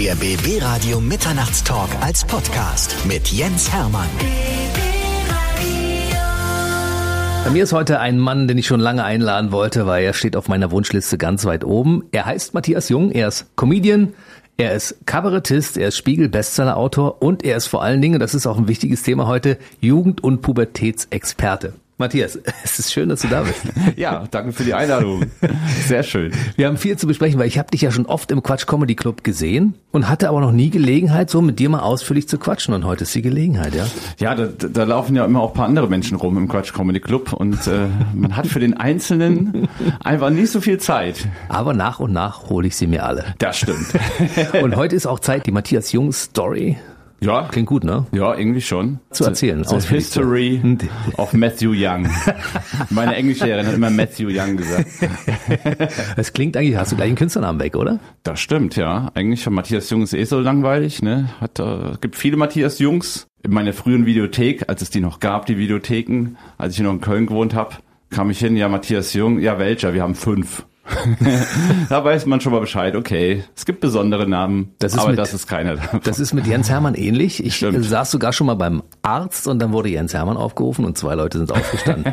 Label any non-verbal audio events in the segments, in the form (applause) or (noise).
Der BB Radio Mitternachtstalk als Podcast mit Jens Hermann. Bei mir ist heute ein Mann, den ich schon lange einladen wollte, weil er steht auf meiner Wunschliste ganz weit oben. Er heißt Matthias Jung, er ist Comedian, er ist Kabarettist, er ist Spiegel-Bestseller-Autor und er ist vor allen Dingen, das ist auch ein wichtiges Thema heute, Jugend- und Pubertätsexperte. Matthias, (laughs) es ist schön, dass du da bist. (laughs) Ja, danke für die Einladung. Sehr schön. Wir haben viel zu besprechen, weil ich habe dich ja schon oft im Quatsch Comedy Club gesehen und hatte aber noch nie Gelegenheit, so mit dir mal ausführlich zu quatschen. Und heute ist die Gelegenheit, ja? Ja, da, da laufen ja immer auch ein paar andere Menschen rum im Quatsch Comedy Club und äh, man hat für den Einzelnen einfach nicht so viel Zeit. Aber nach und nach hole ich sie mir alle. Das stimmt. (laughs) Und heute ist auch Zeit, die Matthias Jung Story Ja, Klingt gut, ne? Ja, irgendwie schon. Zu erzählen, zu- History (laughs) of Matthew Young. Meine Englischlehrerin hat immer Matthew Young gesagt. Es klingt eigentlich, hast du gleich einen Künstlernamen weg, oder? Das stimmt, ja. Eigentlich Matthias Jung ist eh so langweilig, ne? Hat, äh, gibt viele Matthias Jungs. In meiner frühen Videothek, als es die noch gab, die Videotheken, als ich noch in Köln gewohnt habe, kam ich hin, ja, Matthias Jung, ja, welcher? Wir haben fünf. (laughs) da weiß man schon mal Bescheid, okay. Es gibt besondere Namen, Das ist aber mit- das ist keiner davon. Das ist mit Jens Hermann ähnlich. Ich Stimmt. saß sogar schon mal beim Arzt und dann wurde Jens Hermann aufgerufen und zwei Leute sind aufgestanden.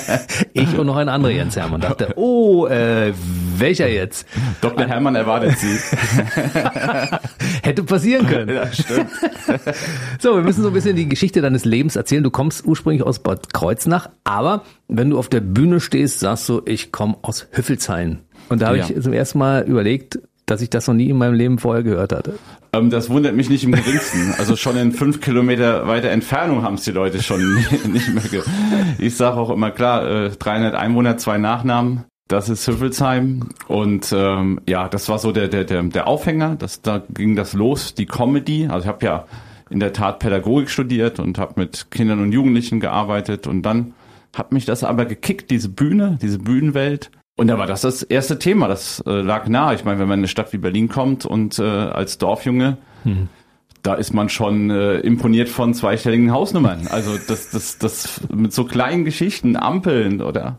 (laughs) ich und noch ein anderer Jens Hermann dachte, oh, äh, welcher jetzt? Dr. Hermann erwartet Sie. (laughs) Hätte passieren können. ja, stimmt. So, wir müssen so ein bisschen die Geschichte deines Lebens erzählen. Du kommst ursprünglich aus Bad Kreuznach, aber wenn du auf der Bühne stehst, sagst du, ich komme aus Hüffelshain. Und da habe Ja. ich zum ersten Mal überlegt, dass ich das noch nie in meinem Leben vorher gehört hatte. Ähm, das wundert mich nicht im geringsten. Also schon in fünf Kilometer weiter Entfernung haben es die Leute schon (laughs) nicht mehr. Ge ich sage auch immer klar, äh, 300 Einwohner, zwei Nachnamen. Das ist Hüffelsheim und ähm, ja, das war so der der der, der Aufhänger. Das da ging das los, die Comedy. Also ich habe ja in der Tat Pädagogik studiert und habe mit Kindern und Jugendlichen gearbeitet und dann hat mich das aber gekickt, diese Bühne, diese Bühnenwelt. Und da war das das erste Thema, das äh, lag nahe. Ich meine, wenn man in eine Stadt wie Berlin kommt und äh, als Dorfjunge, da ist man schon äh, imponiert von zweistelligen Hausnummern. Also das, das, das mit so kleinen Geschichten, Ampeln oder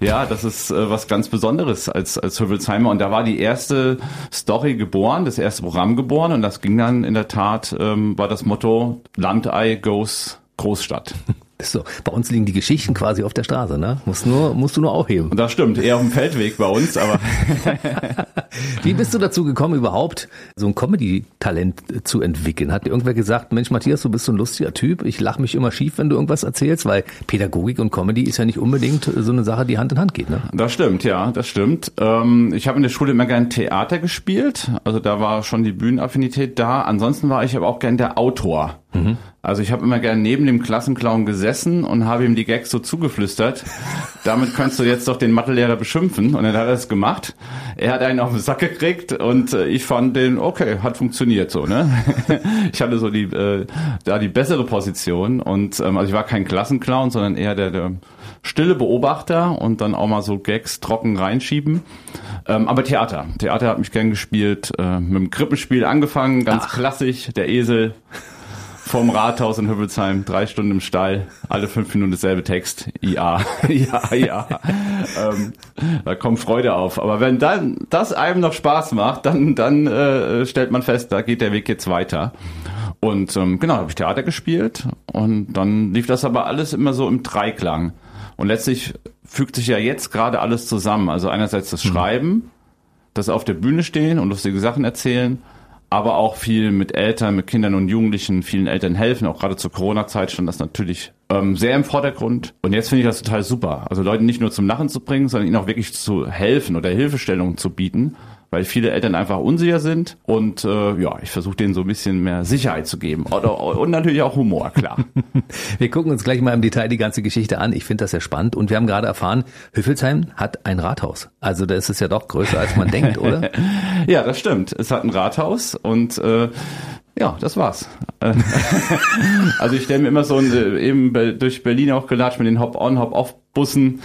ja, das ist äh, was ganz Besonderes als als Hüffelsheimer. Und da war die erste Story geboren, das erste Programm geboren und das ging dann in der Tat ähm, war das Motto Landei goes Großstadt. (laughs) So. Bei uns liegen die Geschichten quasi auf der Straße, ne? Musst nur, musst du nur aufheben. Und das stimmt, eher auf dem Feldweg bei uns, aber (laughs) Wie bist du dazu gekommen, überhaupt so ein Comedy-Talent äh, zu entwickeln? Hat dir irgendwer gesagt, Mensch, Matthias, du bist so ein lustiger Typ, ich lache mich immer schief, wenn du irgendwas erzählst, weil Pädagogik und Comedy ist ja nicht unbedingt äh, so eine Sache, die Hand in Hand geht, ne? Das stimmt, ja, das stimmt. Ähm, ich habe in der Schule immer gern Theater gespielt, also da war schon die Bühnenaffinität da. Ansonsten war ich aber auch gern der Autor. Also ich habe immer gern neben dem Klassenclown gesessen und habe ihm die Gags so zugeflüstert. Damit könntest du jetzt doch den Mathelehrer beschimpfen. Und dann hat er es gemacht. Er hat einen auf den Sack gekriegt und äh, ich fand den, okay, hat funktioniert so, ne? (laughs) Ich hatte so die, äh, da die bessere Position und ähm, also ich war kein Klassenclown, sondern eher der, der stille Beobachter und dann auch mal so Gags trocken reinschieben. Ähm, aber Theater. Theater hat mich gern gespielt, äh, mit dem Krippenspiel angefangen, ganz klassisch, der Esel vom Rathaus in Hübbelsheim, drei Stunden im Stall, alle fünf Minuten dasselbe Text. Ja, (laughs) ja, ja. ähm, da kommt Freude auf. Aber wenn dann das einem noch Spaß macht, dann, dann äh, stellt man fest, da geht der Weg jetzt weiter. Und ähm, genau, habe ich Theater gespielt und dann lief das aber alles immer so im Dreiklang. Und letztlich fügt sich ja jetzt gerade alles zusammen. Also einerseits das Schreiben, das auf der Bühne stehen und lustige Sachen erzählen, aber auch viel mit Eltern, mit Kindern und Jugendlichen, vielen Eltern helfen. Auch gerade zur Corona-Zeit stand das natürlich ähm, sehr im Vordergrund. Und jetzt finde ich das total super. Also Leute nicht nur zum Lachen zu bringen, sondern ihnen auch wirklich zu helfen oder Hilfestellungen zu bieten, weil viele Eltern einfach unsicher sind. Und äh, ja, ich versuche denen so ein bisschen mehr Sicherheit zu geben. Oder, und natürlich auch Humor, klar. (laughs) Wir gucken uns gleich mal im Detail die ganze Geschichte an. Ich finde das sehr spannend. Und wir haben gerade erfahren, Hüffelsheim hat ein Rathaus. Also da ist es ja doch größer, als man denkt, oder? (laughs) Ja, das stimmt. Es hat ein Rathaus und äh, ja, das war's. (laughs) Also ich stelle mir immer so ein, äh, eben be- durch Berlin auch gelatscht mit den Hop-on, Hop-off-Bussen.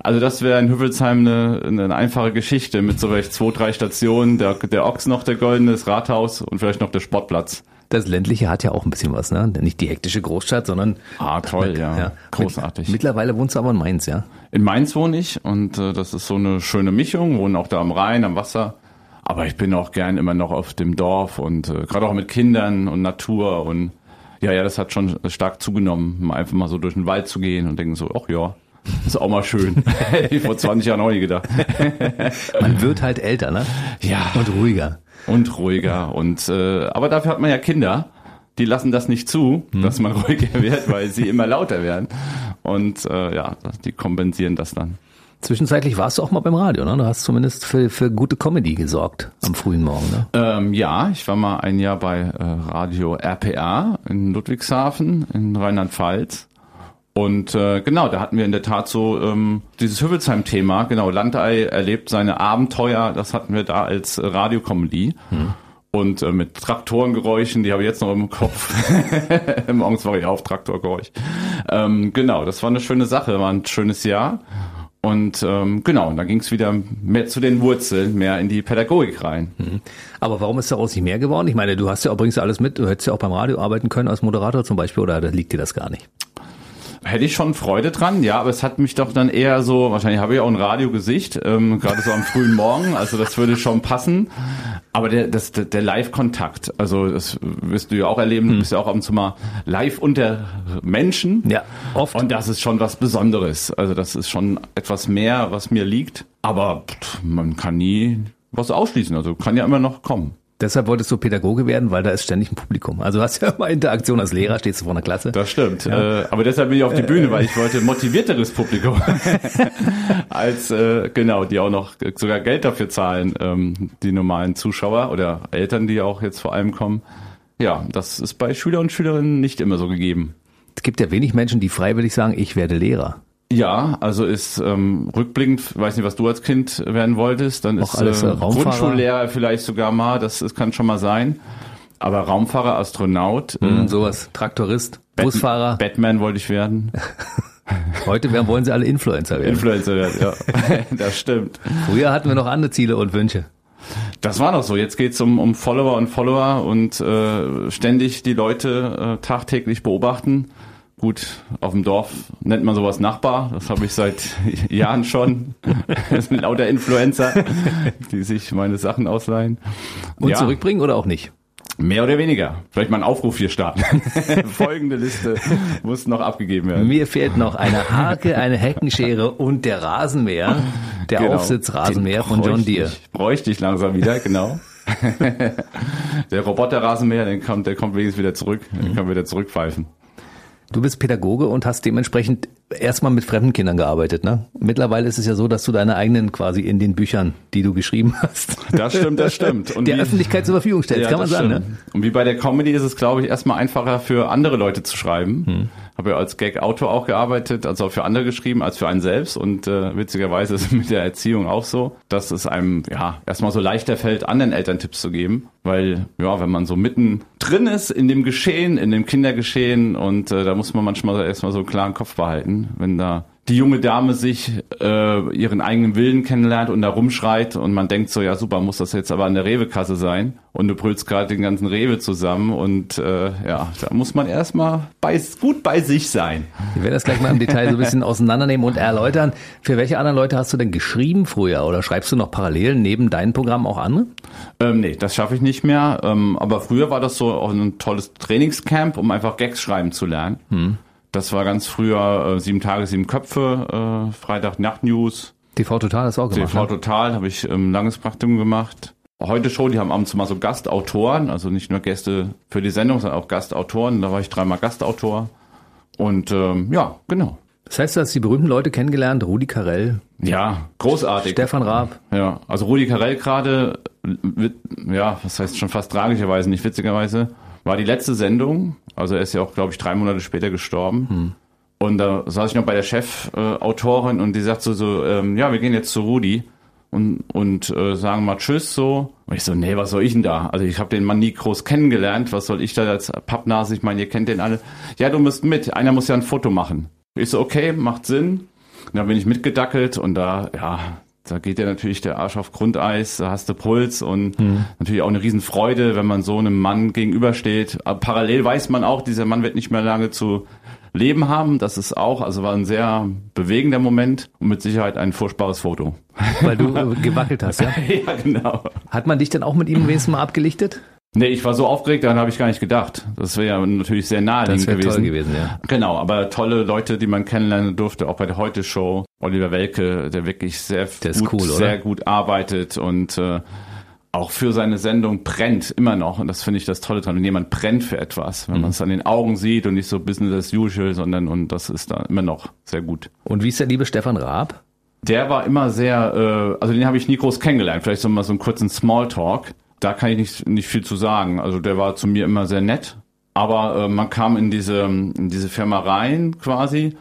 Also das wäre in Hüffelsheim eine, eine einfache Geschichte mit so vielleicht zwei, drei Stationen, der, der Ochs noch, der Goldene, das Rathaus und vielleicht noch der Sportplatz. Das ländliche hat ja auch ein bisschen was, ne? Nicht die hektische Großstadt, sondern Ah, toll, ja. Großartig. Mittlerweile wohnst du aber in Mainz, ja? In Mainz wohne ich und äh, das ist so eine schöne Mischung, wohnen auch da am Rhein, am Wasser. Aber ich bin auch gern immer noch auf dem Dorf und äh, gerade auch mit Kindern und Natur und ja, ja, das hat schon stark zugenommen, einfach mal so durch den Wald zu gehen und denken so, ach ja, (laughs) ist auch mal schön. vor 20 Jahren auch nie gedacht. (laughs) Man wird halt älter, ne? Ja. Und ruhiger. Und ruhiger. Und äh, aber dafür hat man ja Kinder. Die lassen das nicht zu, hm. dass man (laughs) ruhiger wird, weil sie immer lauter werden. Und äh, ja, die kompensieren das dann. Zwischenzeitlich warst du auch mal beim Radio, ne? Du hast zumindest für, für gute Comedy gesorgt am frühen Morgen, ne? Ähm, ja, ich war mal ein Jahr bei äh, Radio RPA in Ludwigshafen in Rheinland-Pfalz. Und äh, genau, da hatten wir in der Tat so ähm, dieses Hüffelsheim-Thema, genau, Landei erlebt seine Abenteuer, das hatten wir da als Radiokomödie. Hm. Und äh, mit Traktorengeräuschen, die habe ich jetzt noch im Kopf. (laughs) Morgens war ich auf Traktorgeräusch. Ähm, genau, das war eine schöne Sache, war ein schönes Jahr. Und ähm, genau, dann ging es wieder mehr zu den Wurzeln, mehr in die Pädagogik rein. Mhm. Aber warum ist daraus nicht mehr geworden? Ich meine, du hast ja auch, bringst ja alles mit, du hättest ja auch beim Radio arbeiten können als Moderator zum Beispiel, oder liegt dir das gar nicht? Hätte ich schon Freude dran, ja, aber es hat mich doch dann eher so, wahrscheinlich habe ich auch ein Radiogesicht, ähm, gerade so am frühen Morgen, also das würde schon passen. Aber der, das, der Live-Kontakt, also das wirst du ja auch erleben, du hm. bist ja auch ab und zu mal live unter Menschen. Ja, oft. Und das ist schon was Besonderes. Also das ist schon etwas mehr, was mir liegt. Aber pff, man kann nie was ausschließen, also kann ja immer noch kommen. Deshalb wolltest du Pädagoge werden, weil da ist ständig ein Publikum. Also du hast ja immer Interaktion als Lehrer, stehst du vor einer Klasse. Das stimmt. Ja. Äh, aber deshalb bin ich auf die Bühne, weil ich wollte motivierteres Publikum (laughs) (laughs) als äh, genau, die auch noch sogar Geld dafür zahlen, ähm, die normalen Zuschauer oder Eltern, die auch jetzt vor allem kommen. Ja, das ist bei Schüler und Schülerinnen nicht immer so gegeben. Es gibt ja wenig Menschen, die freiwillig sagen, ich werde Lehrer. Ja, also ist ähm, rückblickend, weiß nicht, was du als Kind werden wolltest, dann Auch ist alles, äh, Grundschullehrer vielleicht sogar mal, das, das kann schon mal sein. Aber Raumfahrer, Astronaut, mhm, äh, sowas, Traktorist, Bat Busfahrer. Batman wollte ich werden. (laughs) Heute werden, wollen sie alle Influencer werden. Influencer werden, ja. (laughs) das stimmt. Früher hatten wir noch andere Ziele und Wünsche. Das war noch so. Jetzt geht's um, um Follower und Follower und äh, ständig die Leute äh, tagtäglich beobachten Gut, auf dem Dorf nennt man sowas Nachbar. Das habe ich seit (laughs) Jahren schon. (laughs) Das sind lauter Influencer, die sich meine Sachen ausleihen. Und ja. zurückbringen oder auch nicht? Mehr oder weniger. Vielleicht mal einen Aufruf hier starten. (laughs) Folgende Liste muss noch abgegeben werden. Mir fehlt noch eine Hake, eine Heckenschere und der Rasenmäher, der genau. Aufsitzrasenmäher von John Deere. Ich, bräuchte ich langsam wieder, genau. der Roboterrasenmäher, der kommt, der kommt wenigstens wieder zurück. Den kann wieder zurückpfeifen. Du bist Pädagoge und hast dementsprechend erstmal mit fremden Kindern gearbeitet, ne? Mittlerweile ist es ja so, dass du deine eigenen quasi in den Büchern, die du geschrieben hast. Das stimmt, das stimmt. Und der wie, Öffentlichkeit zur Verfügung stellst, ja, kann man sagen, ne? Und wie bei der Comedy ist es, glaube ich, erstmal einfacher für andere Leute zu schreiben. Hm. Habe ja als Gag-Autor auch gearbeitet, also auch für andere geschrieben als für einen selbst. Und äh, witzigerweise ist es mit der Erziehung auch so, dass es einem ja erstmal so leichter fällt, anderen Eltern Tipps zu geben. Weil, ja, wenn man so mitten drin ist in dem Geschehen, in dem Kindergeschehen und äh, da muss man manchmal erstmal so einen klaren Kopf behalten, wenn da die junge Dame sich äh, ihren eigenen Willen kennenlernt und da rumschreit und man denkt so, ja super, muss das jetzt aber an der Rewe-Kasse sein und du brüllst gerade den ganzen Rewe zusammen und äh, ja, da muss man erstmal bei, gut bei sich sein. Wir werden das gleich mal im Detail so ein bisschen auseinandernehmen und erläutern. Für welche anderen Leute hast du denn geschrieben früher oder schreibst du noch parallel neben deinem Programm auch andere? Ähm, nee, das schaffe ich nicht mehr, ähm, aber früher war das so auch ein tolles Trainingscamp, um einfach Gags schreiben zu lernen. Hm. Das war ganz früher äh, sieben Tage, sieben Köpfe, äh, Freitag Nacht News. TV Total hast du auch gemacht. TV ne? Total habe ich ähm, langes Praktikum gemacht. Heute schon, die haben abends mal so Gastautoren, also nicht nur Gäste für die Sendung, sondern auch Gastautoren. Da war ich dreimal Gastautor. Und ähm, ja, genau. Das heißt, du hast die berühmten Leute kennengelernt, Rudi Carell. Ja, großartig. Stefan Raab. Ja, also Rudi Carell gerade, ja, was heißt schon fast tragischerweise, nicht witzigerweise, war die letzte Sendung. Also er ist ja auch, glaube ich, drei Monate später gestorben. Hm. Und da saß ich noch bei der Chefautorin äh, und die sagt so, so ähm, ja, wir gehen jetzt zu Rudi und, und äh, sagen mal Tschüss so. Und ich so, nee, was soll ich denn da? Also ich habe den Mann nie groß kennengelernt. Was soll ich da als Pappnase? Ich meine, ihr kennt den alle. Ja, du musst mit. Einer muss ja ein Foto machen. Ich so, okay, macht Sinn. Und dann bin ich mitgedackelt und da, ja, da geht ja natürlich der Arsch auf Grundeis, da hast du Puls und mhm. natürlich auch eine Riesenfreude, wenn man so einem Mann gegenübersteht. Aber parallel weiß man auch, dieser Mann wird nicht mehr lange zu Leben haben. Das ist auch, also war ein sehr bewegender Moment und mit Sicherheit ein furchtbares Foto. (laughs) Weil du äh, gewackelt hast, ja? (laughs) ja, genau. Hat man dich denn auch mit ihm wenigstens mal abgelichtet? Nee, ich war so aufgeregt, daran habe ich gar nicht gedacht. Das wäre ja natürlich sehr naheliegend Das gewesen. toll gewesen, ja. Genau, aber tolle Leute, die man kennenlernen durfte, auch bei der Heute Show. Oliver Welke, der wirklich sehr Der gut, cool, sehr gut arbeitet und äh, auch für seine Sendung brennt immer noch. Und das finde ich das Tolle dran. Wenn jemand brennt für etwas, Mhm. wenn man es an den Augen sieht und nicht so Business as usual, sondern und das ist da immer noch sehr gut. Und wie ist der liebe Stefan Raab? Der war immer sehr, äh, also den habe ich nie groß kennengelernt. Vielleicht so mal so einen kurzen Smalltalk. Da kann ich nicht, nicht viel zu sagen. Also der war zu mir immer sehr nett. Aber äh, man kam in diese, in diese Firma rein quasi.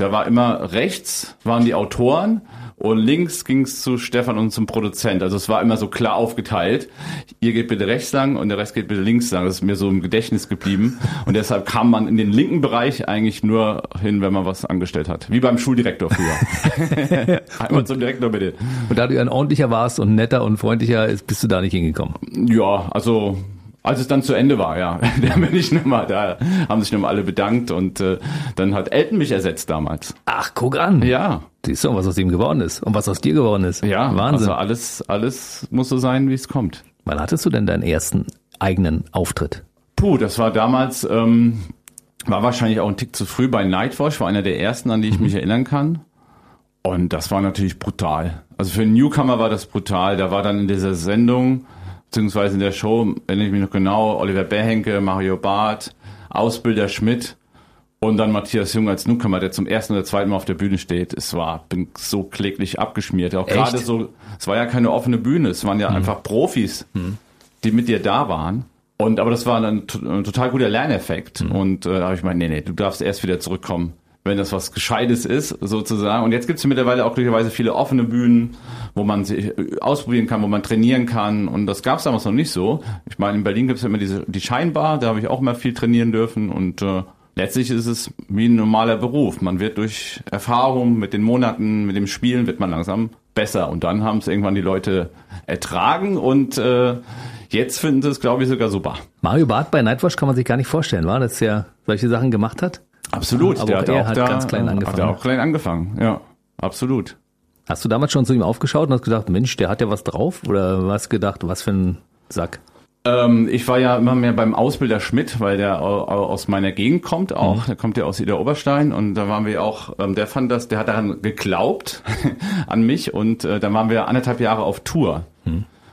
Da war immer rechts waren die Autoren und links ging es zu Stefan und zum Produzent. Also es war immer so klar aufgeteilt. Ihr geht bitte rechts lang und der Rest geht bitte links lang. Das ist mir so im Gedächtnis geblieben. Und deshalb kam man in den linken Bereich eigentlich nur hin, wenn man was angestellt hat. Wie beim Schuldirektor früher. (laughs) Einmal zum Direktor bitte. Und da du ein ordentlicher warst und netter und freundlicher, ist, bist du da nicht hingekommen. Ja, also als es dann zu Ende war, ja, (laughs) da bin ich nochmal, da haben sich nochmal alle bedankt und äh, dann hat Elton mich ersetzt damals. Ach, guck an. Ja, Siehst du, was aus ihm geworden ist und was aus dir geworden ist. ja, Wahnsinn. Also alles, alles muss so sein, wie es kommt. Wann hattest du denn deinen ersten eigenen Auftritt? Puh, das war damals, ähm, war wahrscheinlich auch ein Tick zu früh bei Nightwatch, war einer der ersten, an die ich mich erinnern kann. Und das war natürlich brutal. Also für einen Newcomer war das brutal. Da war dann in dieser Sendung, beziehungsweise in der Show, erinnere ich mich noch genau, Oliver Bärhenke, Mario Barth, Ausbilder Schmidt und dann Matthias Jung als Newcomer, der zum ersten oder zweiten Mal auf der Bühne steht. Es war, bin so kläglich abgeschmiert. Auch Echt? gerade so, es war ja keine offene Bühne, es waren ja einfach Profis, die mit dir da waren. Und aber das war to- ein total guter Lerneffekt. Und äh, da habe ich gemeint, nee, nee, du darfst erst wieder zurückkommen, wenn das was Gescheites ist, sozusagen. Und jetzt gibt es mittlerweile auch glücklicherweise viele offene Bühnen, wo man sich äh, ausprobieren kann, wo man trainieren kann. Und das gab es damals noch nicht so. Ich meine, in Berlin gibt es ja immer diese die Scheinbar, da habe ich auch immer viel trainieren dürfen. Und äh, letztlich ist es wie ein normaler Beruf. Man wird durch Erfahrung mit den Monaten, mit dem Spielen, wird man langsam besser. Und dann haben es irgendwann die Leute ertragen und äh, jetzt finden sie es, glaube ich, sogar super. Mario Barth bei Nightwatch kann man sich gar nicht vorstellen, war, dass er solche Sachen gemacht hat? Absolut. Aber der auch hat er auch hat da, ganz klein angefangen. Hat er auch klein angefangen, ja. Absolut. Hast du damals schon zu ihm aufgeschaut und hast gedacht, Mensch, der hat ja was drauf? Oder hast gedacht, was für ein Sack? Ähm, ich war ja immer mehr beim Ausbilder Schmidt, weil der au- au- aus meiner Gegend kommt auch. Der kommt ja aus Ida Oberstein und da waren wir auch, ähm, der fand das, der hat daran geglaubt (laughs) an mich und äh, dann waren wir anderthalb Jahre auf Tour.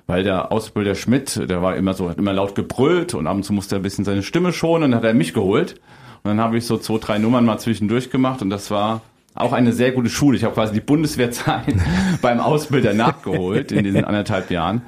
Weil der Ausbilder Schmidt, der war immer so, hat immer laut gebrüllt und ab und zu musste er ein bisschen seine Stimme schonen und dann hat er mich geholt. Und dann habe ich so zwei, drei Nummern mal zwischendurch gemacht und das war auch eine sehr gute Schule. Ich habe quasi die Bundeswehrzeit (laughs) beim Ausbilder nachgeholt in diesen anderthalb Jahren.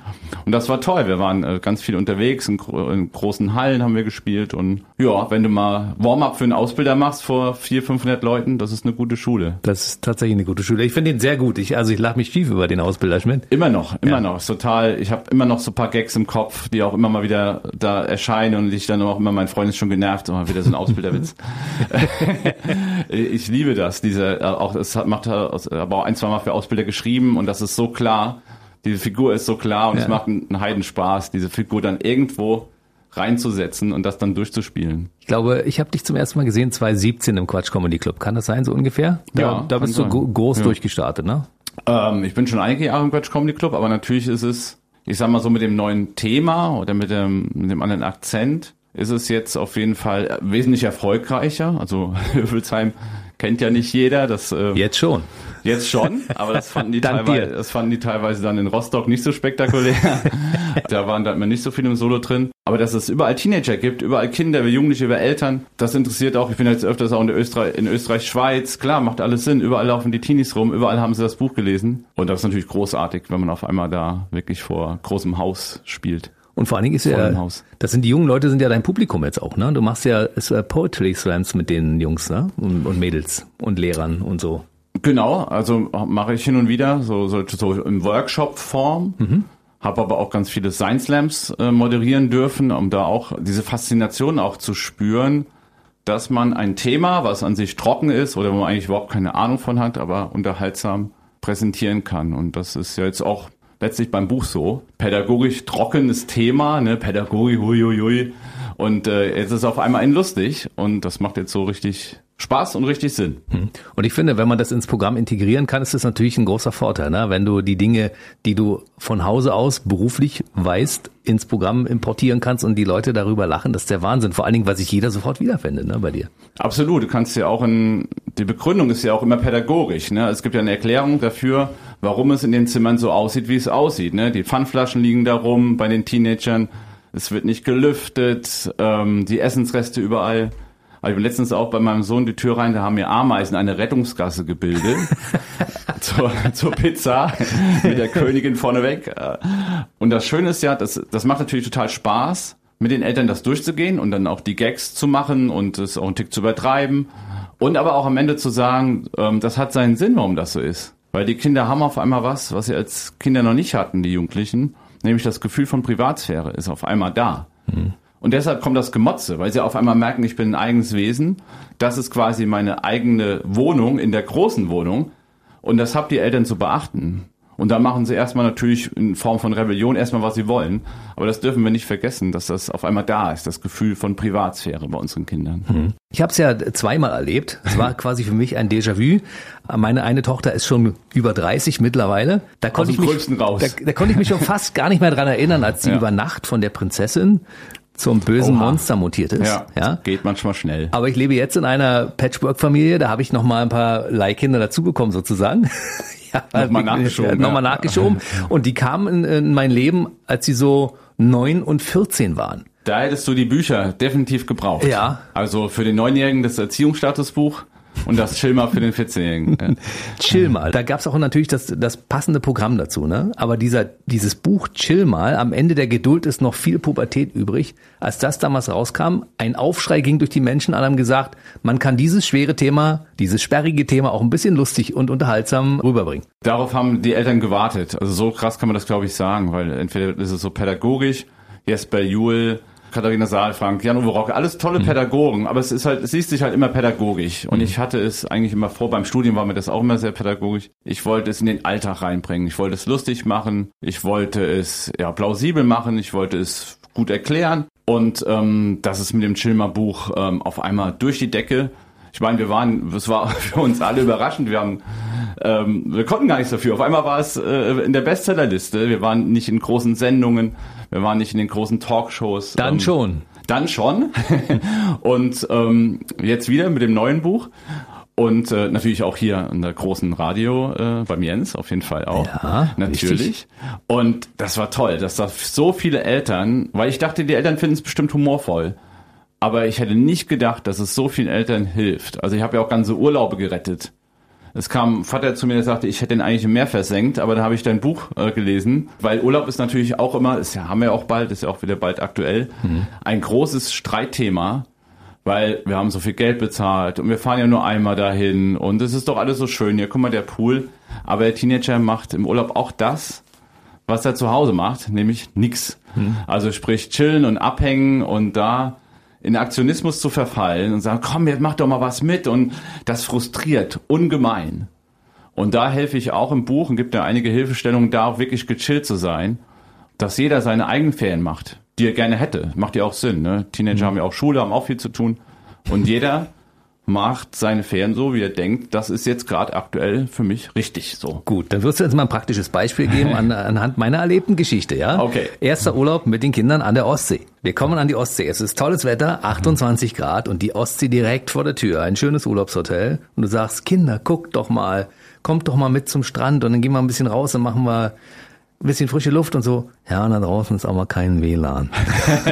Und das war toll. Wir waren äh, ganz viel unterwegs, in, gro in großen Hallen haben wir gespielt. Und ja, wenn du mal Warm-up für einen Ausbilder machst vor 400, 500 Leuten, das ist eine gute Schule. Das ist tatsächlich eine gute Schule. Ich finde ihn sehr gut. Ich, also ich lache mich schief über den Ausbilder Schmidt. Immer noch, immer Ja. noch. Ist total, ich habe immer noch so ein paar Gags im Kopf, die auch immer mal wieder da erscheinen und ich dann auch immer, mein Freund ist schon genervt, immer wieder so ein Ausbilderwitz. (laughs) (laughs) ich liebe das, diese, äh, auch, es hat, macht, äh, aber auch ein, zwei Mal für Ausbilder geschrieben und das ist so klar, diese Figur ist so klar und Ja. es macht einen, Heidenspaß, diese Figur dann irgendwo reinzusetzen und das dann durchzuspielen. Ich glaube, ich habe dich zum ersten Mal gesehen 2017 im Quatsch Comedy Club. Kann das sein, so ungefähr? Da, Ja, da bist du sein. groß Ja. durchgestartet, ne? Ähm, ich bin schon einige Jahre im Quatsch Comedy Club, aber natürlich ist es, ich sag mal so mit dem neuen Thema oder mit dem, mit dem anderen Akzent, ist es jetzt auf jeden Fall wesentlich erfolgreicher. Also (laughs) Höfelsheim kennt ja nicht jeder, das äh, Jetzt schon. jetzt schon, aber das fanden die (laughs) teilweise, dir. das fanden die teilweise dann in Rostock nicht so spektakulär. (laughs) da waren da immer nicht so viel im Solo drin. Aber dass es überall Teenager gibt, überall Kinder, über Jugendliche, über Eltern, das interessiert auch. Ich bin jetzt öfters auch in, Österreich, in Österreich, Schweiz. Klar, macht alles Sinn. Überall laufen die Teenies rum, überall haben sie das Buch gelesen. Und das ist natürlich großartig, wenn man auf einmal da wirklich vor großem Haus spielt. Und vor allen Dingen ist Voll ja, im Haus. das sind die jungen Leute, sind ja dein Publikum jetzt auch, ne? Du machst ja äh, Poetry Slams mit den Jungs, ne? Und, und Mädels und Lehrern und so. Genau, also mache ich hin und wieder, so, so, so im Workshop-Form. Habe aber auch ganz viele Science Slams äh, moderieren dürfen, um da auch diese Faszination auch zu spüren, dass man ein Thema, was an sich trocken ist oder wo man eigentlich überhaupt keine Ahnung von hat, aber unterhaltsam präsentieren kann. Und das ist ja jetzt auch letztlich beim Buch so. Pädagogisch trockenes Thema, ne, Pädagogik, huiuiui. Und äh, jetzt ist es auf einmal ein lustig und das macht jetzt so richtig Spaß und richtig Sinn. Hm. Und ich finde, wenn man das ins Programm integrieren kann, ist das natürlich ein großer Vorteil. Ne? Wenn du die Dinge, die du von Hause aus beruflich weißt, ins Programm importieren kannst und die Leute darüber lachen, das ist der Wahnsinn. Vor allen Dingen, weil sich jeder sofort wiederfindet ne, bei dir. Absolut. Du kannst ja auch in, die Begründung ist ja auch immer pädagogisch. Ne? Es gibt ja eine Erklärung dafür, warum es in den Zimmern so aussieht, wie es aussieht. Ne? Die Pfandflaschen liegen da rum bei den Teenagern. Es wird nicht gelüftet, ähm, die Essensreste überall. Aber ich bin letztens auch bei meinem Sohn die Tür rein, da haben mir Ameisen eine Rettungsgasse gebildet. (laughs) zur, zur Pizza mit der Königin vorneweg. Und das Schöne ist ja, das, das macht natürlich total Spaß, mit den Eltern das durchzugehen und dann auch die Gags zu machen und es auch einen Tick zu übertreiben. Und aber auch am Ende zu sagen, ähm, das hat seinen Sinn, warum das so ist. Weil die Kinder haben auf einmal was, was sie als Kinder noch nicht hatten, die Jugendlichen. Nämlich das Gefühl von Privatsphäre ist auf einmal da. Mhm. Und deshalb kommt das Gemotze, weil sie auf einmal merken, ich bin ein eigenes Wesen. Das ist quasi meine eigene Wohnung in der großen Wohnung. Und das habt die Eltern zu beachten. Und da machen sie erstmal natürlich in Form von Rebellion erstmal, was sie wollen. Aber das dürfen wir nicht vergessen, dass das auf einmal da ist, das Gefühl von Privatsphäre bei unseren Kindern. Hm. Ich habe es ja zweimal erlebt. Es war (laughs) quasi für mich ein Déjà-vu. Meine eine Tochter ist schon über 30 mittlerweile. Da konnte, ich mich, da, da, konnte ich mich schon fast gar nicht mehr dran erinnern, als sie ja. über Nacht von der Prinzessin zum bösen Oha. Monster mutiert ist. Ja, ja, geht manchmal schnell. Aber ich lebe jetzt in einer Patchwork-Familie, da habe ich noch mal ein paar Leihkinder dazubekommen sozusagen. (laughs) ja, nochmal nachgeschoben. Ja, nochmal nachgeschoben. Und die kamen in, in mein Leben, als sie so neun und 14 waren. Da hättest du die Bücher definitiv gebraucht. Ja. Also für den Neunjährigen das Erziehungsstatusbuch und das Chill mal für den 14-Jährigen. (laughs) Chill mal. Da gab's auch natürlich das, das passende Programm dazu, ne? Aber dieser, dieses Buch Chill mal, am Ende der Geduld ist noch viel Pubertät übrig. Als das damals rauskam, ein Aufschrei ging durch die Menschen, alle haben gesagt, man kann dieses schwere Thema, dieses sperrige Thema auch ein bisschen lustig und unterhaltsam rüberbringen. Darauf haben die Eltern gewartet. Also so krass kann man das, glaube ich, sagen, weil entweder ist es so pädagogisch, Jesper Juhl, Katharina Saalfrank, Jan Uwe Rocke, alles tolle mhm. Pädagogen, aber es ist halt, es liest sich halt immer pädagogisch. Und mhm. ich hatte es eigentlich immer vor, beim Studium war mir das auch immer sehr pädagogisch. Ich wollte es in den Alltag reinbringen. Ich wollte es lustig machen. Ich wollte es ja plausibel machen. Ich wollte es gut erklären. Und ähm, das ist mit dem Chilmer-Buch ähm, auf einmal durch die Decke. Ich meine, wir waren, es war (laughs) für uns alle überraschend. Wir haben, ähm, wir konnten gar nichts dafür. Auf einmal war es äh, in der Bestsellerliste. Wir waren nicht in großen Sendungen. Wir waren nicht in den großen Talkshows. Dann ähm, schon. Dann schon. (laughs) und ähm, jetzt wieder mit dem neuen Buch. Und äh, natürlich auch hier in der großen Radio äh, beim Jens, auf jeden Fall auch. Ja, natürlich. Richtig. Und das war toll, dass da so viele Eltern, weil ich dachte, die Eltern finden es bestimmt humorvoll. Aber ich hätte nicht gedacht, dass es so vielen Eltern hilft. Also ich habe ja auch ganze Urlaube gerettet es kam ein Vater zu mir, der sagte, ich hätte ihn eigentlich im Meer versenkt, aber da habe ich dein Buch äh, gelesen, weil Urlaub ist natürlich auch immer, ja, haben wir auch bald, ist ja auch wieder bald aktuell, mhm. ein großes Streitthema, weil wir haben so viel Geld bezahlt und wir fahren ja nur einmal dahin und es ist doch alles so schön. Hier, guck mal, der Pool. Aber der Teenager macht im Urlaub auch das, was er zu Hause macht, nämlich nix. Mhm. Also sprich chillen und abhängen und da in Aktionismus zu verfallen und sagen, komm, jetzt mach doch mal was mit und das frustriert ungemein. Und da helfe ich auch im Buch und gibt ja einige Hilfestellungen, da auch wirklich gechillt zu sein, dass jeder seine eigenen Ferien macht, die er gerne hätte. Macht ja auch Sinn, ne? Teenager mhm. haben ja auch Schule, haben auch viel zu tun. Und jeder macht seine Ferien so, wie er denkt, das ist jetzt gerade aktuell für mich richtig so. Gut, dann wirst du jetzt mal ein praktisches Beispiel geben an, (laughs) anhand meiner erlebten Geschichte, ja? Okay. Erster Urlaub mit den Kindern an der Ostsee. Wir kommen an die Ostsee. Es ist tolles Wetter, 28 Grad und die Ostsee direkt vor der Tür. Ein schönes Urlaubshotel. Und du sagst, Kinder, guckt doch mal, kommt doch mal mit zum Strand und dann gehen wir ein bisschen raus und machen wir ein bisschen frische Luft und so. Ja, und da draußen ist auch mal kein WLAN.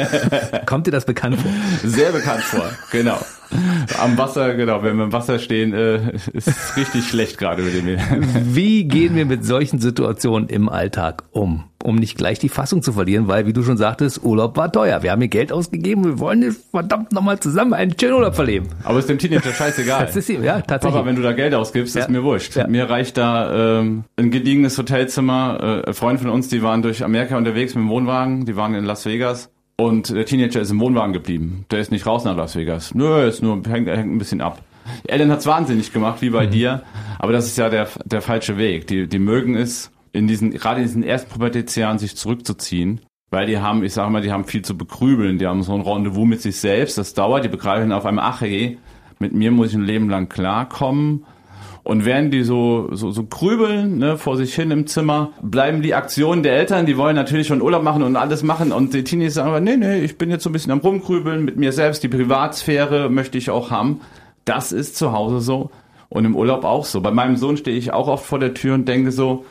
(laughs) Kommt dir das bekannt vor? Sehr bekannt vor, genau. (laughs) Am Wasser, genau, wenn wir im Wasser stehen, äh, (laughs) ist es richtig schlecht gerade mit dem. (laughs) Wie gehen wir mit solchen Situationen im Alltag um? Um nicht gleich die Fassung zu verlieren, weil, wie du schon sagtest, Urlaub war teuer. Wir haben hier Geld ausgegeben, wir wollen jetzt verdammt nochmal zusammen einen schönen Urlaub verleben. Aber ist dem Teenager scheißegal. das ist ihm, ja, tatsächlich. Papa, wenn du da Geld ausgibst, ja. ist mir wurscht. Ja. Mir reicht da ähm, ein gediegenes Hotelzimmer. Äh, Freunde von uns, die waren durch Amerika unterwegs mit dem Wohnwagen, die waren in Las Vegas. Und der Teenager ist im Wohnwagen geblieben. Der ist nicht raus nach Las Vegas. Nö, ist nur, hängt, hängt ein bisschen ab. Eltern hat's wahnsinnig gemacht, wie bei mhm. dir. Aber das ist ja der, der falsche Weg. Die, die mögen es, in diesen, gerade in diesen ersten Pubertätsjahren sich zurückzuziehen. Weil die haben, ich sag mal, die haben viel zu begrübeln. Die haben so ein Rendezvous mit sich selbst. Das dauert. Die begreifen auf einmal, ach hey, mit mir muss ich ein Leben lang klarkommen. Und während die so, so, so grübeln, ne, vor sich hin im Zimmer, bleiben die Aktionen der Eltern, die wollen natürlich schon Urlaub machen und alles machen und die Teenies sagen aber, nee, nee, ich bin jetzt so ein bisschen am rumgrübeln mit mir selbst, die Privatsphäre möchte ich auch haben. Das ist zu Hause so und im Urlaub auch so. Bei meinem Sohn stehe ich auch oft vor der Tür und denke so,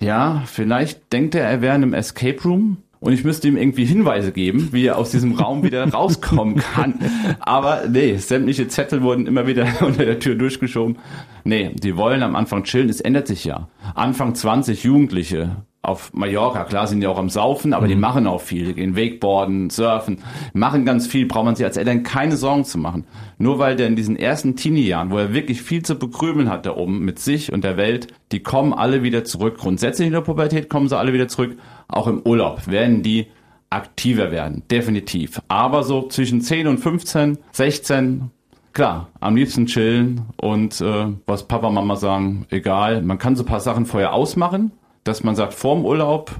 ja, vielleicht denkt er, er wäre in einem Escape Room und ich müsste ihm irgendwie Hinweise geben, wie er aus diesem Raum wieder (laughs) rauskommen kann. Aber nee, sämtliche Zettel wurden immer wieder (laughs) unter der Tür durchgeschoben. Nee, die wollen am Anfang chillen, es ändert sich ja. Anfang 20 Jugendliche auf Mallorca, klar sind die auch am Saufen, aber mhm. die machen auch viel, die gehen Wakeboarden, surfen, machen ganz viel, braucht man sich als Eltern keine Sorgen zu machen. Nur weil der in diesen ersten Teenie-Jahren, wo er wirklich viel zu bekrümeln hat da oben mit sich und der Welt, die kommen alle wieder zurück. Grundsätzlich in der Pubertät kommen sie alle wieder zurück auch im Urlaub werden die aktiver werden, definitiv. Aber so zwischen 10 und 15, 16, klar, am liebsten chillen und äh, was Papa, Mama sagen, egal. Man kann so ein paar Sachen vorher ausmachen, dass man sagt, vorm Urlaub,